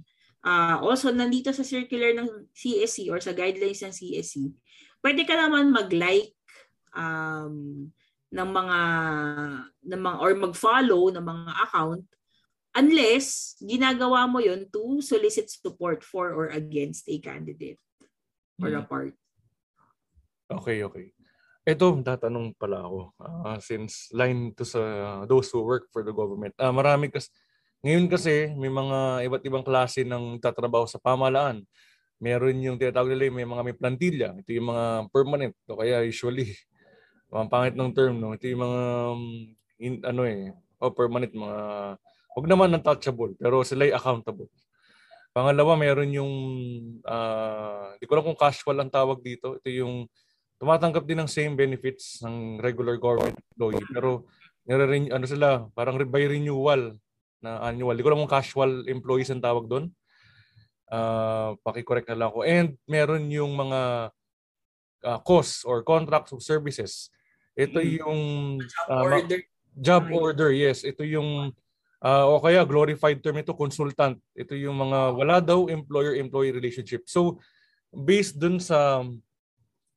Uh, also, nandito sa circular ng CSC or sa guidelines ng CSC, pwede ka naman mag-like um, ng mga ng mga or mag-follow ng mga account unless ginagawa mo yon to solicit support for or against a candidate or a Mm. party. Okay, okay. Ito, tatanong pala ako. Ah, since line to sa those who work for the government. Ah, marami kasi, ngayon kasi may mga iba't ibang klase ng tatrabaho sa pamahalaan. Meron yung tinatawag nila may mga may plantilla. Ito yung mga permanent. O kaya usually, ang pangit ng term, no? Ito yung mga, um, in, ano eh, o permanent, mga Huwag naman untouchable, pero sila ay accountable. Pangalawa, meron yung, uh, di ko lang kung casual ang tawag dito. Ito yung tumatanggap din ng same benefits ng regular government employee. Pero nire ano sila, parang by renewal na annual. Di ko lang kung casual employees ang tawag doon. Uh, paki-correct na lang ako. And meron yung mga uh, costs or contracts of services. Ito hmm. yung uh, job order. Job order, yes. Ito yung uh, o kaya glorified term ito consultant. Ito yung mga wala daw employer-employee relationship. So based dun sa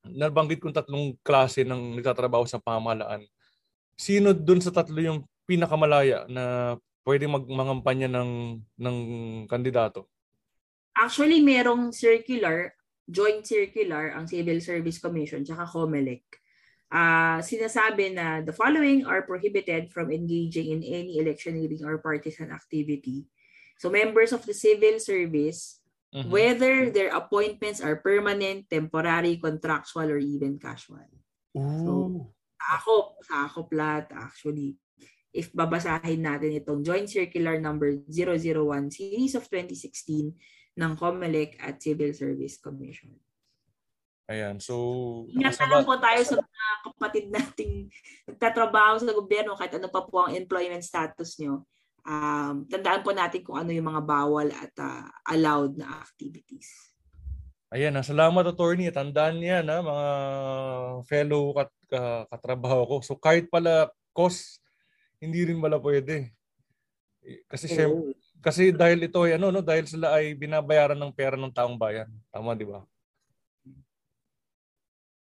nabanggit kong tatlong klase ng nagtatrabaho sa pamahalaan, sino dun sa tatlo yung pinakamalaya na pwede magmangampanya ng ng kandidato? Actually, merong circular, joint circular ang Civil Service Commission tsaka COMELEC uh, sinasabi na the following are prohibited from engaging in any electioneering or partisan activity. So members of the civil service, mm-hmm. whether their appointments are permanent, temporary, contractual, or even casual. Ooh. So, sakop, sakop lahat actually. If babasahin natin itong Joint Circular Number 001 Series of 2016 ng COMELEC at Civil Service Commission. Ayan, so... Ingat na lang po tayo sa mga kapatid nating nagtatrabaho sa gobyerno kahit ano pa po ang employment status nyo. Um, tandaan po natin kung ano yung mga bawal at uh, allowed na activities. Ayan, na salamat attorney. Tandaan niya na mga fellow kat, katrabaho ko. So kahit pala cost, hindi rin pala pwede. Kasi oh. syempre, kasi dahil ito ay ano no, dahil sila ay binabayaran ng pera ng taong bayan. Tama, di ba?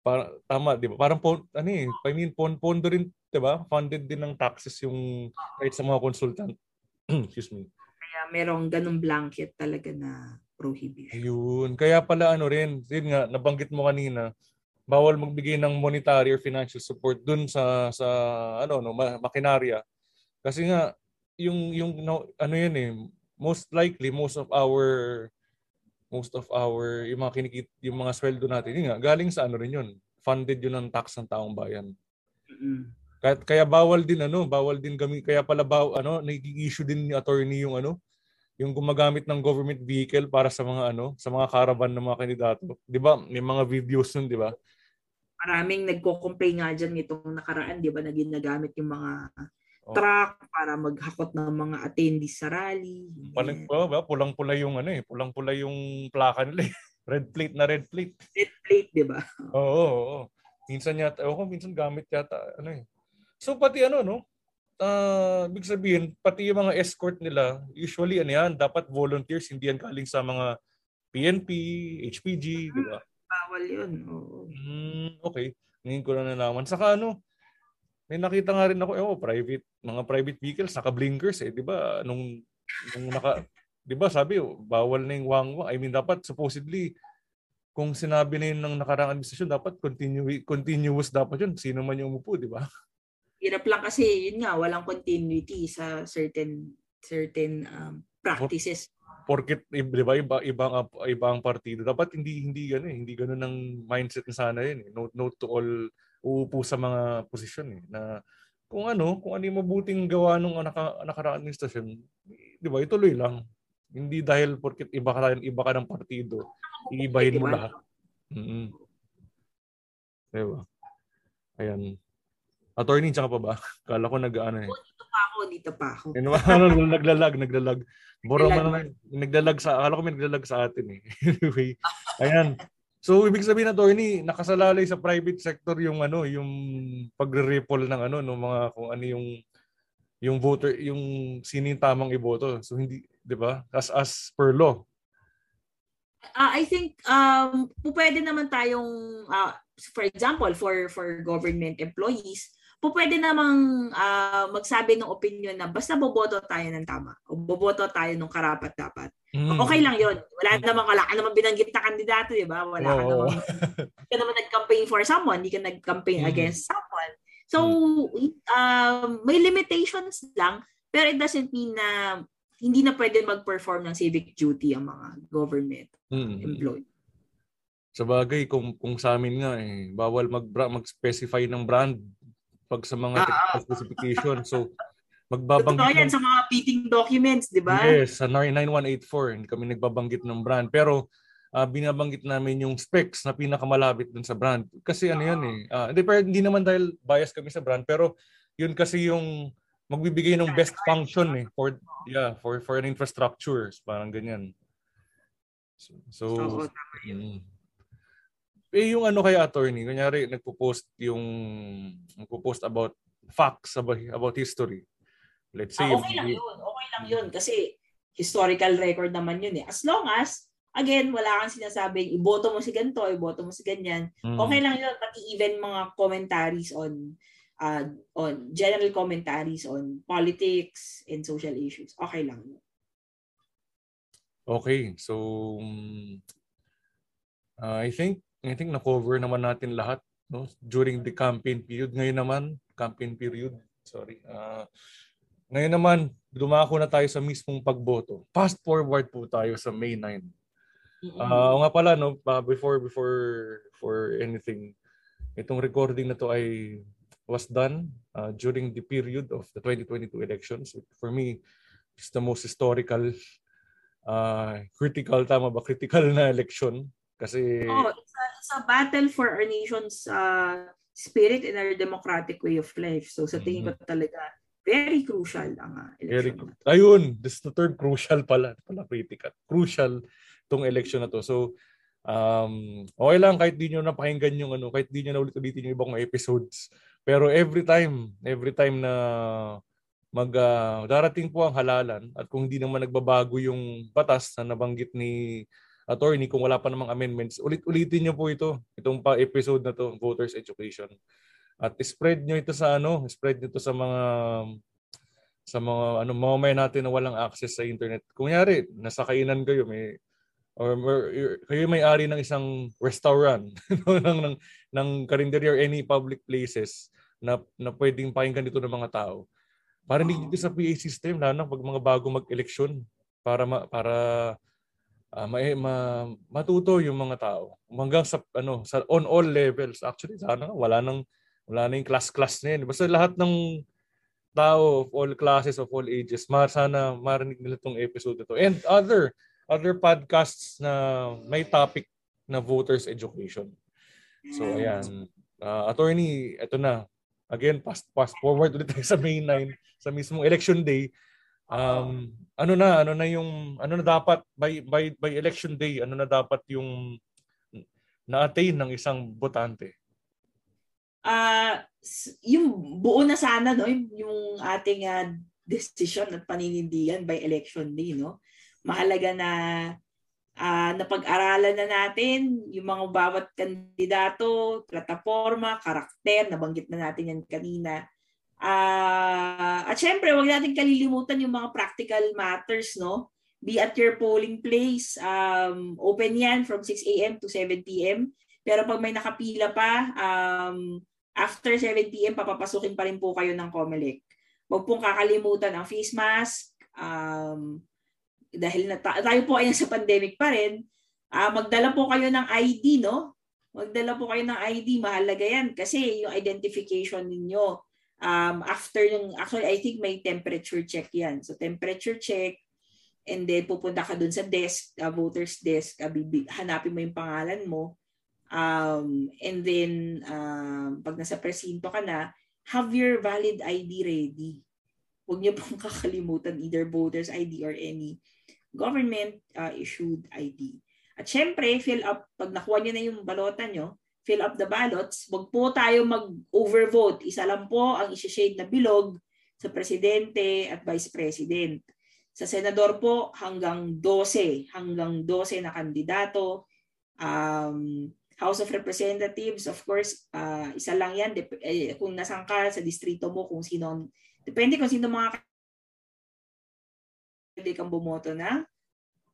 para tama, 'di ba? Parang po, ano eh, I mean, pon pondo rin, 'di ba? Funded din ng taxes yung kahit sa mga consultant. Excuse me. Kaya merong ganung blanket talaga na prohibition. Ayun. Kaya pala ano rin, yun nga, nabanggit mo kanina, bawal magbigay ng monetary or financial support dun sa sa ano no makinarya. Kasi nga yung yung no, ano yan eh most likely most of our most of our yung mga kinikit yung mga sweldo natin yun nga galing sa ano rin yun funded yun ng tax ng taong bayan. Kaya, kaya bawal din ano bawal din gamit kaya pala baw, ano nagigi-issue din ni attorney yung ano yung gumagamit ng government vehicle para sa mga ano sa mga caravan ng mga kandidato. 'di ba may mga videos nun 'di ba maraming nagko-complain nga diyan nitong nakaraan 'di ba na ginagamit yung mga oh. truck para maghakot ng mga attendees sa rally. Paling, oh, pulang-pula yung ano eh, pulang-pula yung plaka nila eh. Red plate na red plate. Red plate, di ba? Oo, oo, oo. Minsan yata, oh, minsan gamit yata, ano eh. So pati ano, no? Uh, big sabihin, pati yung mga escort nila, usually ano yan, dapat volunteers, hindi yan galing sa mga PNP, HPG, di ba? Bawal yun. Oo. Mm, okay. Ngayon ko na nalaman. Saka ano, may nakita nga rin ako, eh, oh, private, mga private vehicles, naka-blinkers eh, 'di ba? Nung nung naka 'di ba sabi, oh, bawal na yung wangwa. I mean, dapat supposedly kung sinabi na yun ng nakaraang administrasyon, dapat continue, continuous dapat yun. Sino man yung umupo, di ba? Hirap lang kasi, yun nga, walang continuity sa certain certain um, practices. Porkit, di ba, iba, ibang, ibang partido. Dapat hindi, hindi gano'n eh. Hindi gano'n ang mindset na sana yun eh. Note, note to all uupo sa mga posisyon eh, na kung ano, kung ano yung mabuting gawa nung naka, nakaraang administrasyon, di ba, ituloy lang. Hindi dahil porket iba ka, iba ka ng partido, iibahin mo lahat. Mm-hmm. Di ba? Ayan. Attorney, tsaka pa ba? Kala ko nag-ano eh. Ako, dito pa ako. Ano, ano, naglalag, naglalag. Boro man naglalag sa, akala ko may naglalag sa atin eh. anyway, ayan. So ibig sabihin na attorney, nakasalalay sa private sector yung ano, yung pagre-ripple ng ano, no mga kung ano yung yung voter, yung sino yung tamang iboto. So hindi, 'di ba? As as per law. Uh, I think um pwede naman tayong uh, for example for for government employees po pwede namang uh, magsabi ng opinion na basta boboto tayo ng tama o boboto tayo ng karapat dapat. Mm. Okay lang 'yon. Wala mm. namang wala ka naman binanggit na kandidato, 'di ba? Wala oh. ka naman ka naman nag-campaign for someone, hindi ka nag-campaign mm. against someone. So, mm. um, may limitations lang, pero it doesn't mean na hindi na pwede mag-perform ng civic duty ang mga government mm. employee. Sa bagay, kung, kung sa amin nga, eh, bawal mag, mag-specify ng brand pag sa mga ah, technical specification. So, magbabanggit Totoo yan ng- sa mga bidding documents, di ba? Yes, sa 9184, hindi kami nagbabanggit ng brand. Pero ah, binabanggit namin yung specs na pinakamalapit dun sa brand. Kasi ano yun eh. ah, hindi, pero hindi naman dahil bias kami sa brand, pero yun kasi yung magbibigay ng best function eh for yeah for for an infrastructure parang ganyan so, so yun. mm. Eh yung ano kaya attorney kunyari nagpo-post yung nagpo-post about facts about about history let's say Ah, okay lang yun. Okay lang yun. Kasi historical record naman yun eh. As long as, again, wala kang sinasabing, iboto mo si ganito, iboto mo si ganyan. Mm. Okay lang yun. Pati even mga commentaries on uh, on general commentaries on politics and social issues. Okay lang yun. Okay, so uh, I think I think na-cover naman natin lahat no during the campaign period. Ngayon naman, campaign period, sorry. Uh, ngayon naman, dumako na tayo sa mismong pagboto. Fast forward po tayo sa May 9. Ah, oo nga pala no, uh, before before for anything, itong recording na to ay was done uh, during the period of the 2022 elections. For me, it's the most historical uh, critical tama ba critical na election kasi Oh, it's a, it's a battle for our nation's uh, spirit and our democratic way of life. So sa tingin ko talaga, very crucial ang uh, very election. ayun this is the third crucial pala pala critical crucial tong election na to so um okay lang kahit di nyo napakinggan yung ano kahit di nyo na ulit ulitin yung ibang mga episodes pero every time every time na mag ah, darating po ang halalan at kung hindi naman nagbabago yung batas na nabanggit ni attorney kung wala pa namang amendments ulit-ulitin nyo po ito itong pa episode na to voters education at spread nyo ito sa ano spread nyo ito sa mga sa mga ano mamamayan natin na walang access sa internet. Kunyari, nasa kainan kayo may or you're- kayo may-ari ng isang restaurant ng, ng ng karinderya or any public places na na pwedeng pakinggan dito ng mga tao. Para hindi dito sa PA system lalo na pag mga bago mag-eleksyon para ma, para ah, ma, ma- matuto yung mga tao hanggang sa ano sa on all levels actually sana wala nang wala na yung class-class na yun. Basta lahat ng tao of all classes, of all ages, ma sana marinig nila itong episode to. And other other podcasts na may topic na voters education. So ayan. Uh, attorney, eto na. Again, fast, fast forward ulit tayo sa May 9, sa mismong election day. Um, ano na, ano na yung, ano na dapat, by, by, by election day, ano na dapat yung na-attain ng isang botante? s- yung buo na sana no yung, ating ah, decision at paninindigan by election day no mahalaga na ah, napag-aralan na natin yung mga bawat kandidato, plataforma, karakter, nabanggit na natin yan kanina. Ah, at syempre, wag natin kalilimutan yung mga practical matters, no? Be at your polling place. Um, open yan from 6 a.m. to 7 p.m. Pero pag may nakapila pa, um, after 7 p.m., papapasukin pa rin po kayo ng COMELEC. Huwag pong kakalimutan ang face mask. Um, dahil na ta- tayo po ay sa pandemic pa rin, ah, magdala po kayo ng ID, no? Magdala po kayo ng ID, mahalaga yan. Kasi yung identification ninyo, um, after yung, actually I think may temperature check yan. So temperature check, and then pupunta ka dun sa desk, uh, voter's desk, uh, hanapin mo yung pangalan mo, Um, and then, um, pag nasa presinto ka na, have your valid ID ready. Huwag niyo pong kakalimutan either voter's ID or any government uh, issued ID. At syempre, fill up, pag nakuha niyo na yung balota nyo, fill up the ballots. Huwag po tayo mag-overvote. Isa lang po ang isi-shade na bilog sa presidente at vice president. Sa senador po, hanggang 12, hanggang 12 na kandidato. Um, House of Representatives, of course, uh, isa lang yan. Dep- eh, kung nasan ka sa distrito mo, kung sino, depende kung sino mga pwede kang bumoto na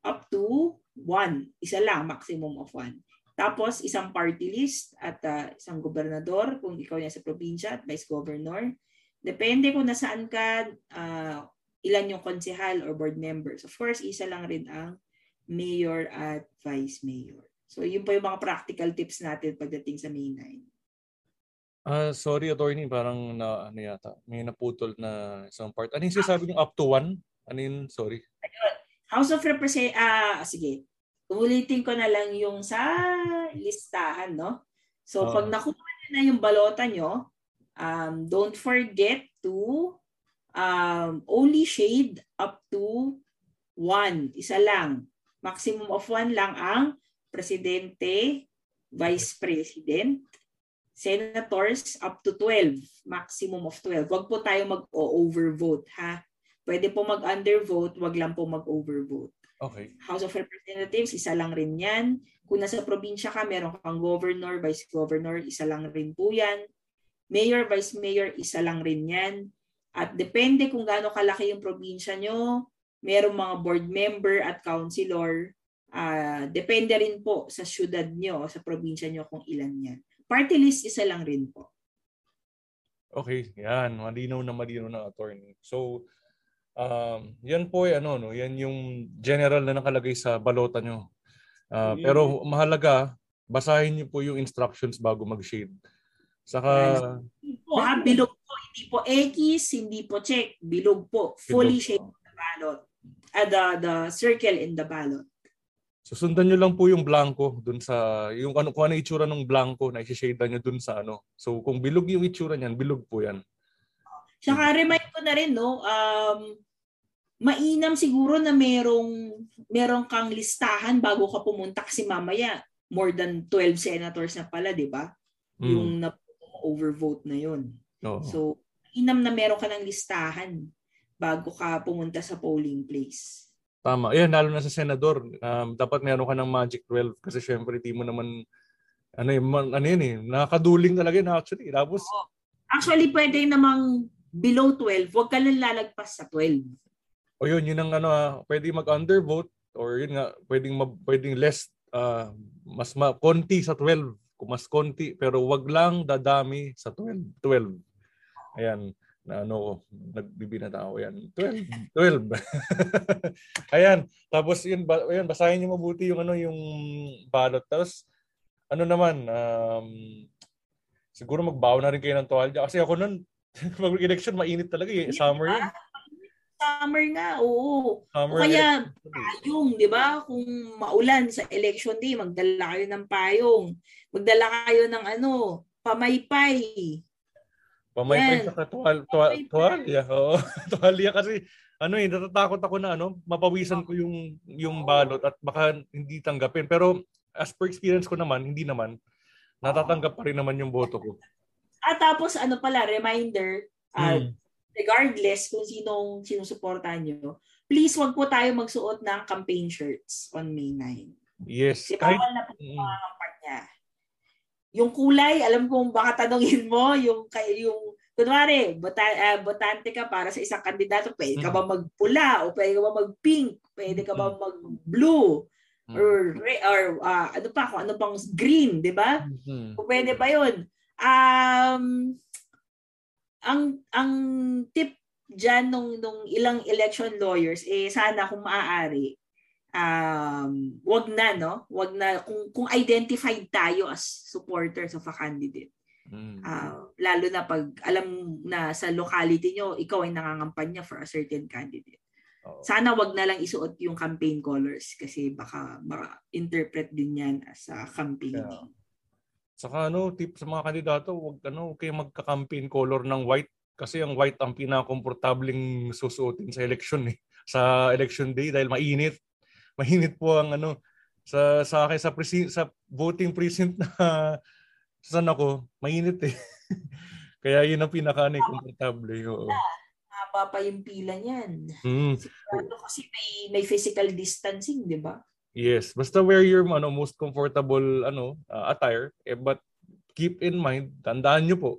up to one. Isa lang, maximum of one. Tapos, isang party list at uh, isang gobernador, kung ikaw yan sa probinsya at vice governor. Depende kung nasaan ka, uh, ilan yung konsehal or board members. Of course, isa lang rin ang mayor at vice mayor. So, yun po yung mga practical tips natin pagdating sa May 9. Ah, sorry attorney, parang na ano yata, may naputol na isang part. Ano yung sinasabi niyo up to one? Ano yun? Sorry. House of Representatives, ah, sige. Ulitin ko na lang yung sa listahan, no? So, Oo. pag nakuha nyo na yung balota nyo, um, don't forget to um, only shade up to one. Isa lang. Maximum of one lang ang presidente, vice president, senators up to 12. Maximum of 12. Huwag po tayo mag-overvote, ha? Pwede po mag-undervote, wag lang po mag-overvote. Okay. House of Representatives, isa lang rin yan. Kung nasa probinsya ka, meron kang governor, vice governor, isa lang rin po yan. Mayor, vice mayor, isa lang rin yan. At depende kung gaano kalaki yung probinsya nyo, merong mga board member at councilor. Ah, depende rin po sa syudad nyo, sa probinsya nyo kung ilan yan. Party list, isa lang rin po. Okay, yan. Malinaw na malinaw na attorney. So, um, yan po ay ano, no? Yan yung general na nakalagay sa balota nyo. Ah, Mm. pero mahalaga, basahin niyo po yung instructions bago mag-shade. Saka, Hindi po ha, bilog po. Hindi po X, hindi po check. Bilog po. Fully Bilog. shaped the ballot. Uh, the, the circle in the ballot. susundan nyo lang po yung blanco dun sa, yung ano, kung ano yung itsura ng blanco na isi-shade nyo dun sa ano. So, kung bilog yung itsura niyan, bilog po yan. Tsaka remind ko na rin, no, um, mainam siguro na merong, merong kang listahan bago ka pumunta kasi mamaya more than 12 senators na pala, di ba? Mm. Yung na overvote na yun. Oo. So, inam na meron ka ng listahan bago ka pumunta sa polling place. Tama. Yan, lalo na sa senador. Um, dapat meron ka ng Magic 12 kasi syempre di mo naman ano yun, man- ano yun eh, nakakaduling talaga yun actually. Tapos, Actually, pwede namang below 12, huwag ka lang lalagpas sa 12. o yun, yun ang ano, ah, pwede mag-undervote or yun nga, pwedeng, ma- pwedeng less, ah, mas ma- konti sa 12, kung mas konti, pero wag lang dadami sa 12. 12. Ayan, na ano, nagbibinata ako yan. 12. 12. Ayan, tapos yun, ba, ayan, basahin niyo mabuti yung ano, yung balot. Tapos, ano naman, um, siguro magbawa na rin kayo ng tuwalya. Kasi ako nun, mag-election, mainit talaga eh. Summer yun. Summer nga, oo. Summer O kaya, election. payong, di ba? Kung maulan sa election day, magdala kayo ng payong. Magdala kayo ng ano, pamaypay. Pamaypay Yan. sa tuwal, tuwal, tuwalya. Oo, tuwalya kasi ano eh, natatakot ako na ano, mapawisan ko yung yung balot at baka hindi tanggapin. Pero as per experience ko naman, hindi naman. Natatanggap pa rin naman yung boto ko. At tapos, ano pala, reminder, ah, Mm. regardless kung sinong sinusuportahan nyo, please wag po tayo magsuot ng campaign shirts on May 9. Yes, Kasi kahit bawal na po Mm. mga kampanya. Yung kulay, alam kong baka tanongin mo, yung, yung kunwari, bota, ah, botante ka para sa isang kandidato, pwede ka Mm. ba magpula o pwede ka ba mag-pink, pwede ka ba mag-blue Mm. or re- or ah, ano pa kung ano pang green, 'di ba? Mhm. Kung pwede ba 'yun? Um ang ang tip diyan nung nung ilang election lawyers eh sana kung maaari um wag na no wag na kung kung identified tayo as supporters of a candidate Mm. Ah, lalo na pag alam na sa locality nyo ikaw ay nangangampanya for a certain candidate Oo. sana wag na lang isuot yung campaign colors kasi baka ma-interpret din yan as a campaigning. Yeah. Saka ano, tip sa mga kandidato, wag ano, kayong magka-campaign color ng white kasi ang white ang pinaka-komportabling susuotin sa election eh. Sa election day dahil mainit. Mainit po ang ano sa sa akin sa presi- sa voting precinct na saan ako, mainit eh. Kaya yun ang pinaka ano, eh, komportable. Oo. Haba pa yung pila niyan. Mm. Sigurado kasi may may physical distancing, di ba? Yes, basta wear your ano most comfortable ano uh, attire eh, but keep in mind, tandaan niyo po.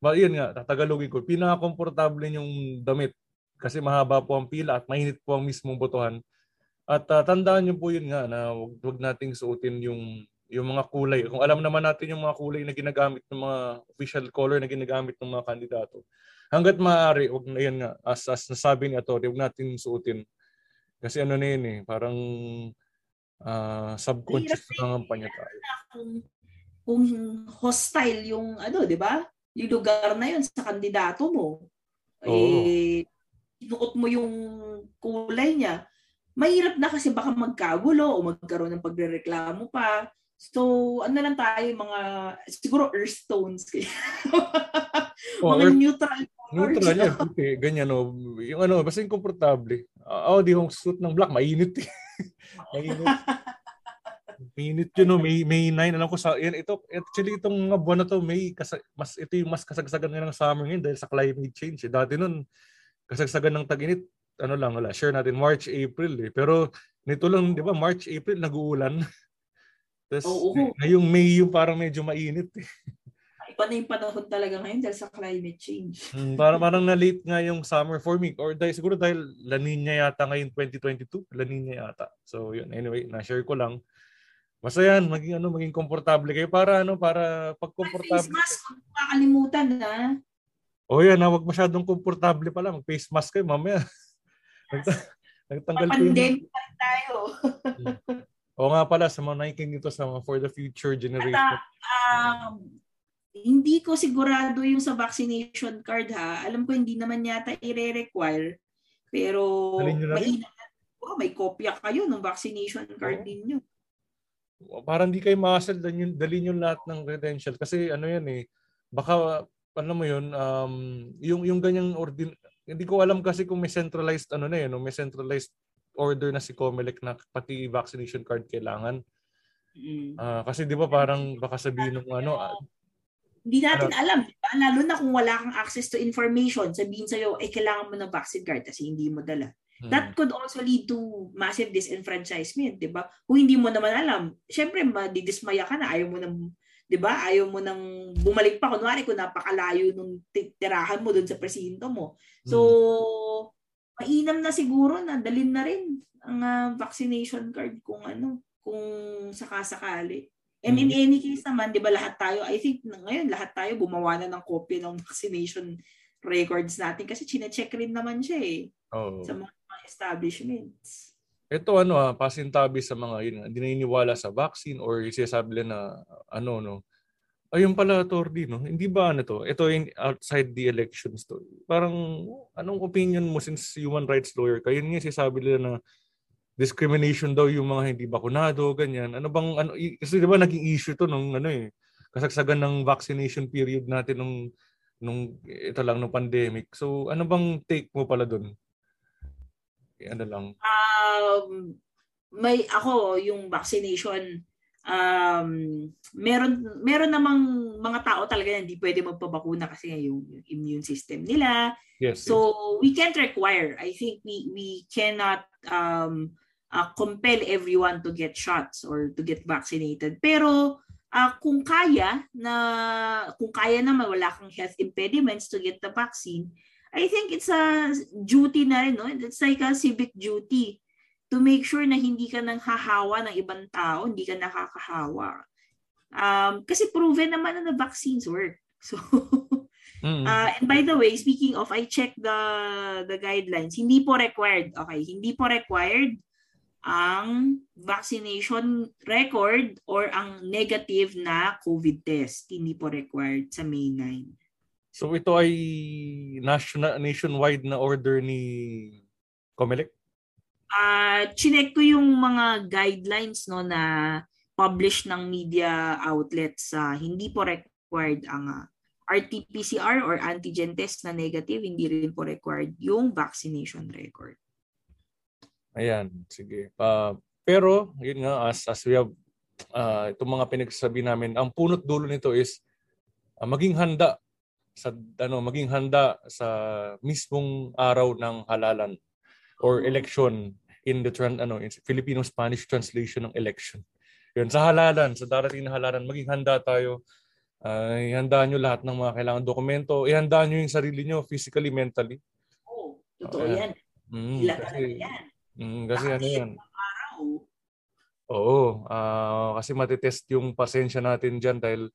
Ba yun nga, tatagalogin ko, pinaka-komportable yung damit kasi mahaba po ang pila at mainit po ang mismong botohan. At uh, tandaan niyo po yun nga na wag, wag nating suotin yung yung mga kulay. Kung alam naman natin yung mga kulay na ginagamit ng mga official color na ginagamit ng mga kandidato. Hanggat maaari, wag na yan nga, as, as nasabi ni Atori, wag natin suotin. Kasi ano na yun eh, parang ah, subconscious na ng kampanya tayo. Kung, kung hostile yung ano, di ba? yung lugar na yun sa kandidato mo. Oo. Eh, inuot mo yung kulay niya. Mahirap na kasi baka magkagulo o magkaroon ng pagrereklamo pa. So, ano lang tayo, mga, siguro earth tones. Oh, mga earth- neutral colors. Neutral yan. Okay, ganyan o. Yung ano, basta yung komportable. Ah, oh, di suit ng black, mainit eh. mainit. Mainit yun, no? May, May 9. Alam ko sa, yan, ito, actually, itong mga buwan na to, May, kasa, mas, ito yung mas kasagsagan ngayon ng summer ngayon dahil sa climate change. Eh. Dati nun, kasagsagan ng tag-init, ano lang, wala, share natin, March, April eh. Pero, nito lang, di ba, March, April, nag-uulan. Tapos, ngayong May yung parang medyo mainit eh. Iba na yung panahon talaga ngayon dahil sa climate change. Mm, parang parang na late nga yung summer for me or dahil siguro dahil La Nina yata ngayon 2022, La Nina yata. So yun, anyway, na-share ko lang. Basta yan, maging ano, maging komportable kayo para ano, para pag Face komportable. mask, huwag mo kakalimutan na. Oh yan, na wag masyadong komportable pala, mag face mask kayo mamaya. Nagta- Nagtanggal ko yung... Tayo. Oo nga pala, sa mga nakikinig dito sa mga for the future generation. um, hindi ko sigurado yung sa vaccination card ha. Alam ko hindi naman yata i-require. Pero na siguro, may kopya kayo ng vaccination card Oo. ninyo. parang di kayo makasal dalhin, dalhin yung lahat ng credential kasi ano yan eh baka ano mo yun um, yung yung ganyang ordin hindi ko alam kasi kung may centralized ano na no? may centralized order na si Comelec na pati vaccination card kailangan Mm. Ah, kasi di ba parang baka sabihin ng ano ah, Hindi natin Ano? alam. di ba? Lalo na kung wala kang access to information, sabihin sa'yo, eh, kailangan mo ng vaccine card kasi hindi mo dala. hmm, That could also lead to massive disenfranchisement, di ba? Kung hindi mo naman alam, syempre, madidismaya ka na, ayaw mo nang, di ba? Ayaw mo nang bumalik pa. Kunwari, kung napakalayo nung ti- tirahan mo dun sa presinto mo. So, mainam na siguro na dalin na rin ang ah, vaccination card kung ano, kung sakasakali. And in any case naman, di ba lahat tayo, I think ngayon lahat tayo gumawa na ng kopya ng vaccination records natin kasi chinecheck rin naman siya eh oo. sa mga establishments. ito ano ah, pasintabi sa mga yun naniniwala sa vaccine or sinasabi nila na ano no ayun pala Tordi no hindi ba ano to ito in outside the elections to parang anong opinion mo since human rights lawyer kayo nga sinasabi nila na discrimination daw yung mga hindi bakunado ganyan. Ano bang ano kasi di ba naging issue to nung ano eh kasagsagan ng vaccination period natin nung nung ito lang nung pandemic. So ano bang take mo pala doon ano lang? Um, may ako yung vaccination um meron meron namang mga tao talaga na hindi pwede magpabakuna kasi yung, yung immune system nila. Yes So we can't require. I think we we cannot um uh, compel everyone to get shots or to get vaccinated. Pero uh, kung kaya na kung kaya naman wala kang health impediments to get the vaccine, I think it's a duty na rin, no? It's like a civic duty to make sure na hindi ka nang hahawa ng ibang tao, hindi ka nakakahawa. Um, kasi proven naman na the vaccines work. So. Uh, and by the way, speaking of, I checked the the guidelines. Hindi po required. Okay, hindi po required ang vaccination record or ang negative na COVID test. Hindi po required sa May 9. So ito ay national nationwide na order ni Comelec? Ah, chinek ko yung mga guidelines no na published ng media outlets sa hindi po required ang ah, RT-PCR or antigen test na negative, hindi rin po required yung vaccination record. Ayan, sige. Uh, pero, yun nga, as, as we have uh, itong mga pinagsasabi namin, ang punot dulo nito is uh, maging handa sa ano maging handa sa mismong araw ng halalan or election in the tran, ano in Filipino Spanish translation ng election. Yun sa halalan, sa darating na halalan, maging handa tayo. Uh, ihandaan nyo lahat ng mga kailangan dokumento. Ihandaan nyo yung sarili nyo physically, mentally. Oo, totoo Ayan. yan. Mm, Ilan kasi, yan. Mm, kasi ano yan. Araw. Oo, ah, kasi matitest yung pasensya natin dyan dahil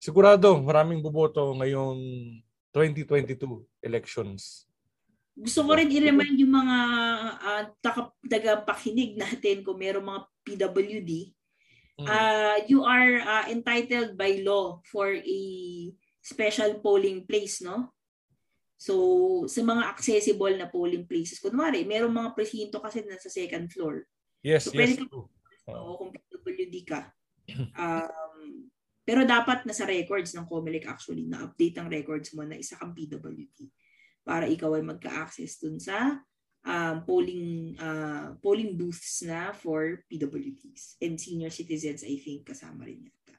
sigurado maraming boboto ngayong 2022 elections. Gusto ko rin i-remind yung mga uh, tagapakinig natin kung meron mga PWD, Mm. uh, you are uh, entitled by law for a special polling place, no? So, sa mga accessible na polling places, kunwari, merong mga presinto kasi na sa second floor. Yes, So, yes. pwede ka, oo, kung PWD ka. Um, pero dapat nasa records ng COMELEC actually, na-update ang records mo na isa kang PWD para ikaw ay magka-access dun sa um, polling uh, polling booths na for PWDs. And senior citizens, I think, kasama rin yata.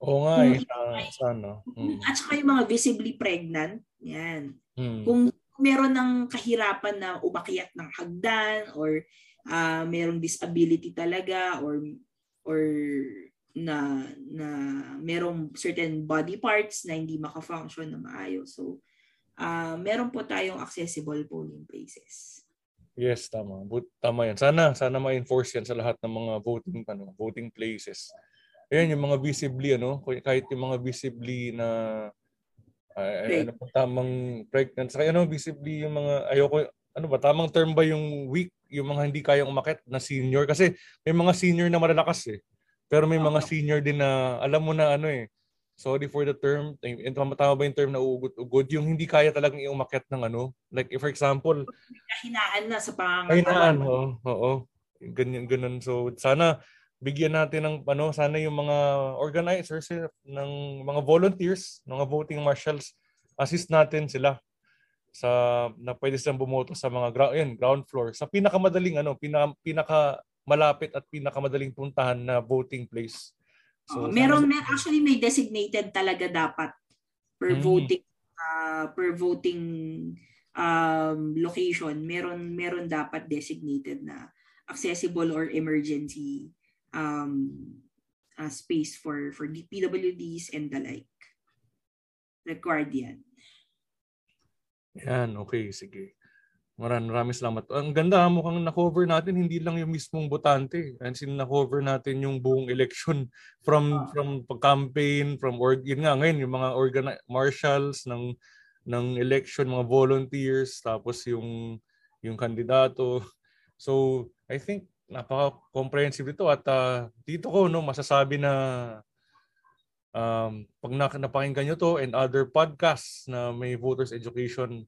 Oo nga eh. Sana. sana. Mm. At saka yung mga visibly pregnant, yan. Mm. Kung meron ng kahirapan na umakyat ng hagdan or ah, merong disability talaga or or na na merong certain body parts na hindi maka-function na maayos. So, ah meron po tayong accessible polling places. Yes, tama. But, tama yan. Sana, sana ma-enforce yan sa lahat ng mga voting, ano, voting places. Ayan, yung mga visibly, ano, kahit yung mga visibly na ay, ano po, tamang pregnant. Saka ano, visibly yung mga, ayoko, ano ba, tamang term ba yung weak, yung mga hindi kayang umakit na senior? Kasi may mga senior na malalakas eh. Pero may mga senior din na, alam mo na ano eh, sorry for the term, eh, tama ba yung term na ugot-ugod, yung hindi kaya talagang iumakyat ng ano. Like, if for example, Kahinaan na sa Kahinaan, pangangatawan. oo. Oo. Ganyan, ganun. So, sana bigyan natin ng ano, sana yung mga organizers eh, ng mga volunteers, mga voting marshals, assist natin sila sa na pwede silang bumoto sa mga ground, yun, ground floor sa pinakamadaling ano, pinaka, pinaka malapit at pinakamadaling puntahan na voting place. Oo, sana- meron mer- actually may designated talaga dapat per Mm. voting ah, per voting um, location meron meron dapat designated na accessible or emergency um, ah, space for for PWDs and the like required yan Yan, okay, sige. Maraming maraming salamat. Ang ganda, mukhang na-cover natin hindi lang yung mismong botante. And sin na-cover natin yung buong election from from campaign, from org yun nga ngayon yung mga organi- marshals ng ng election, mga volunteers, tapos yung yung kandidato. So, I think napaka-comprehensive ito at ah, dito ko no masasabi na um, pag nak- napakinggan nyo to and other podcasts na may voters education,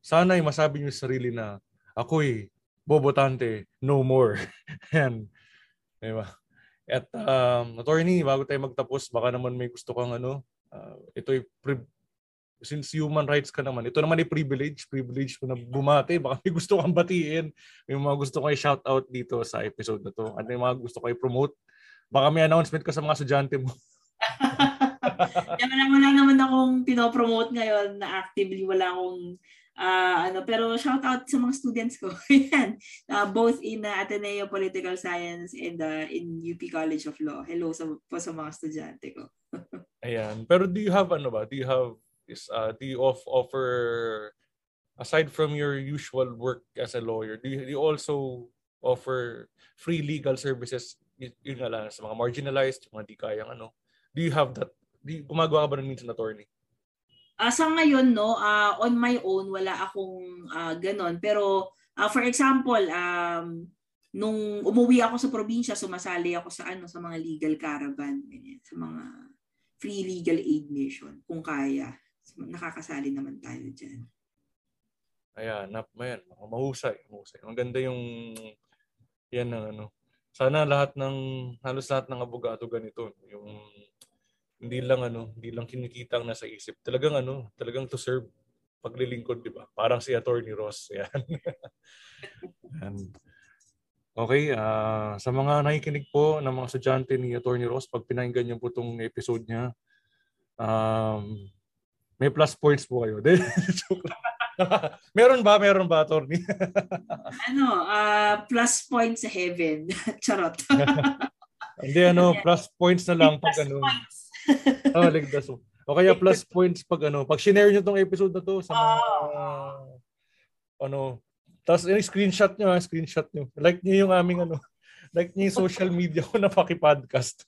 sana ay masabi nyo sa sarili na ako'y bobotante, no more. Yan. Diba? At um, attorney, bago tayo magtapos, baka naman may gusto kang ano, uh, ito'y pri- since human rights ka naman, ito naman ay privilege, privilege ko na bumati, baka may gusto kang batiin, may mga gusto kang shout out dito sa episode na to, ano yung mga gusto kang promote, baka may announcement ka sa mga estudyante mo. Kaya wala, naman akong pinopromote ngayon na actively wala akong ah, ano pero shout out sa mga students ko. Yan. Ah, both in uh, Ateneo Political Science and uh, in UP College of Law. Hello sa po sa mga estudyante ko. Ayan. Pero do you have ano ba? Do you have is uh, do you off, offer aside from your usual work as a lawyer, do you, do you also offer free legal services y- yun nga lang sa mga marginalized, mga di kayang ano? Do you have that? Di, gumagawa ka ba ng minsan attorney? Ah, sa ngayon no, ah, on my own wala akong ah, ganon pero ah, for example, um nung umuwi ako sa probinsya, sumasali ako sa ano sa mga legal caravan, sa mga free legal aid mission kung kaya. Nakakasali naman tayo diyan. Ayan, nap, ayan, mahusay, mahusay. Ang ganda yung yan ng ano. Sana lahat ng halos lahat ng abogado ganito, yung hindi lang ano, hindi lang kinikita ang nasa isip. Talagang ano, talagang to serve paglilingkod, di ba? Parang si Attorney Ross. Yan. Yan. Okay, ah sa mga nakikinig po ng mga estudyante ni Attorney Ross, pag pinakinggan niyo po itong episode niya, um, may plus points po kayo. Meron ba? Meron ba, Attorney? Ano, ah, plus point sa heaven. Charot. Hindi, ano, plus points na lang pag ano. oh, ligtas mo. O kaya plus points pag ano, pag share nyo tong episode na to sa mga ano, tapos yung screenshot nyo, ha, screenshot nyo. Like nyo yung aming ano, like nyo yung social media ko na paki-podcast.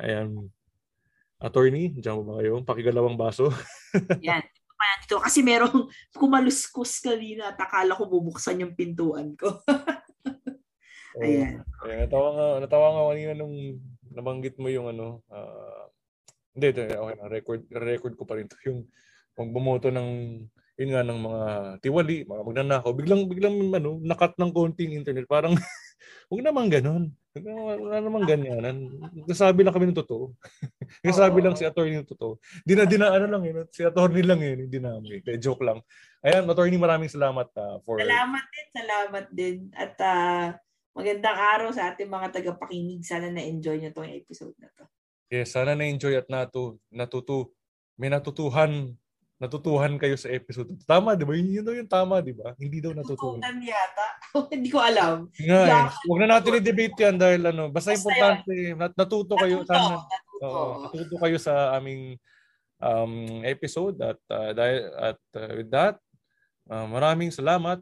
Ayan. Attorney, dyan mo ba kayo? Pakigalawang baso. Yan. Kaya dito kasi merong kumaluskus kanina at akala ko bubuksan yung pintuan ko. Ayan. Ayan, natawa nga, natawa nga kanina nung nabanggit mo yung ano, ah, Hindi, okay na. Record, record ko pa rin to. Yung pag bumoto ng yun nga ng mga tiwali, mga magnanakaw, biglang biglang ano, nakat ng konting internet. Parang huwag naman ganun. Wala naman ganyanan. Nasabi lang kami ng totoo. Nasabi lang si attorney ng totoo. Di na, di na, ano lang yun. Si attorney lang yun. Hindi namin. Kaya joke lang. Ayan, attorney, maraming salamat uh, for... Salamat din, salamat din. At uh, magandang araw sa ating mga tagapakinig. Sana na-enjoy nyo itong episode na to. Yes, sana na-enjoy at natu, natutu, may natutuhan natutuhan kayo sa episode. Tama, di ba? Yun, yun daw yung tama, di ba? Hindi daw natutuhan. Natutuhan yata. Hindi ko alam. Nga eh. Huwag na natin i-debate yan dahil ano, basta, basta importante, nat- natuto kayo. Natuto, sana, natuto. Uh, natuto kayo sa aming um, episode at uh, dahil at uh, with that, uh, maraming salamat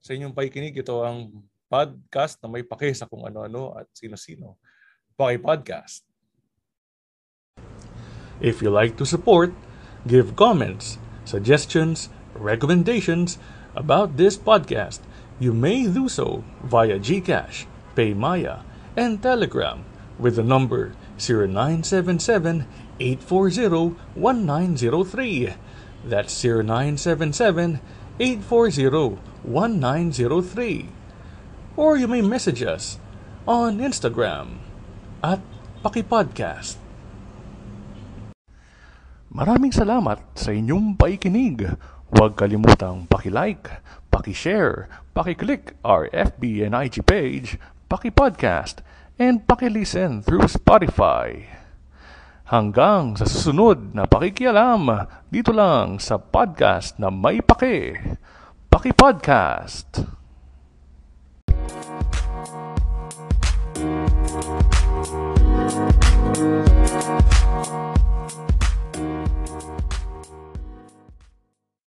sa inyong pakikinig. Ito ang podcast na may pake sa kung ano-ano at sino-sino. Paki Podcast. If you like to support, give comments, suggestions, recommendations about this podcast, you may do so via GCash, PayMaya, and Telegram with the number 0977-840-1903. That's 0977-840-1903. Or you may message us on Instagram at Pakipodcast. Maraming salamat sa inyong paikinig. Huwag kalimutang paki-like, paki-share, paki-click our FB and IG page, paki-podcast, and paki-listen through Spotify. Hanggang sa susunod na pakikialam dito lang sa podcast na may pake, Paki-podcast. Podcast.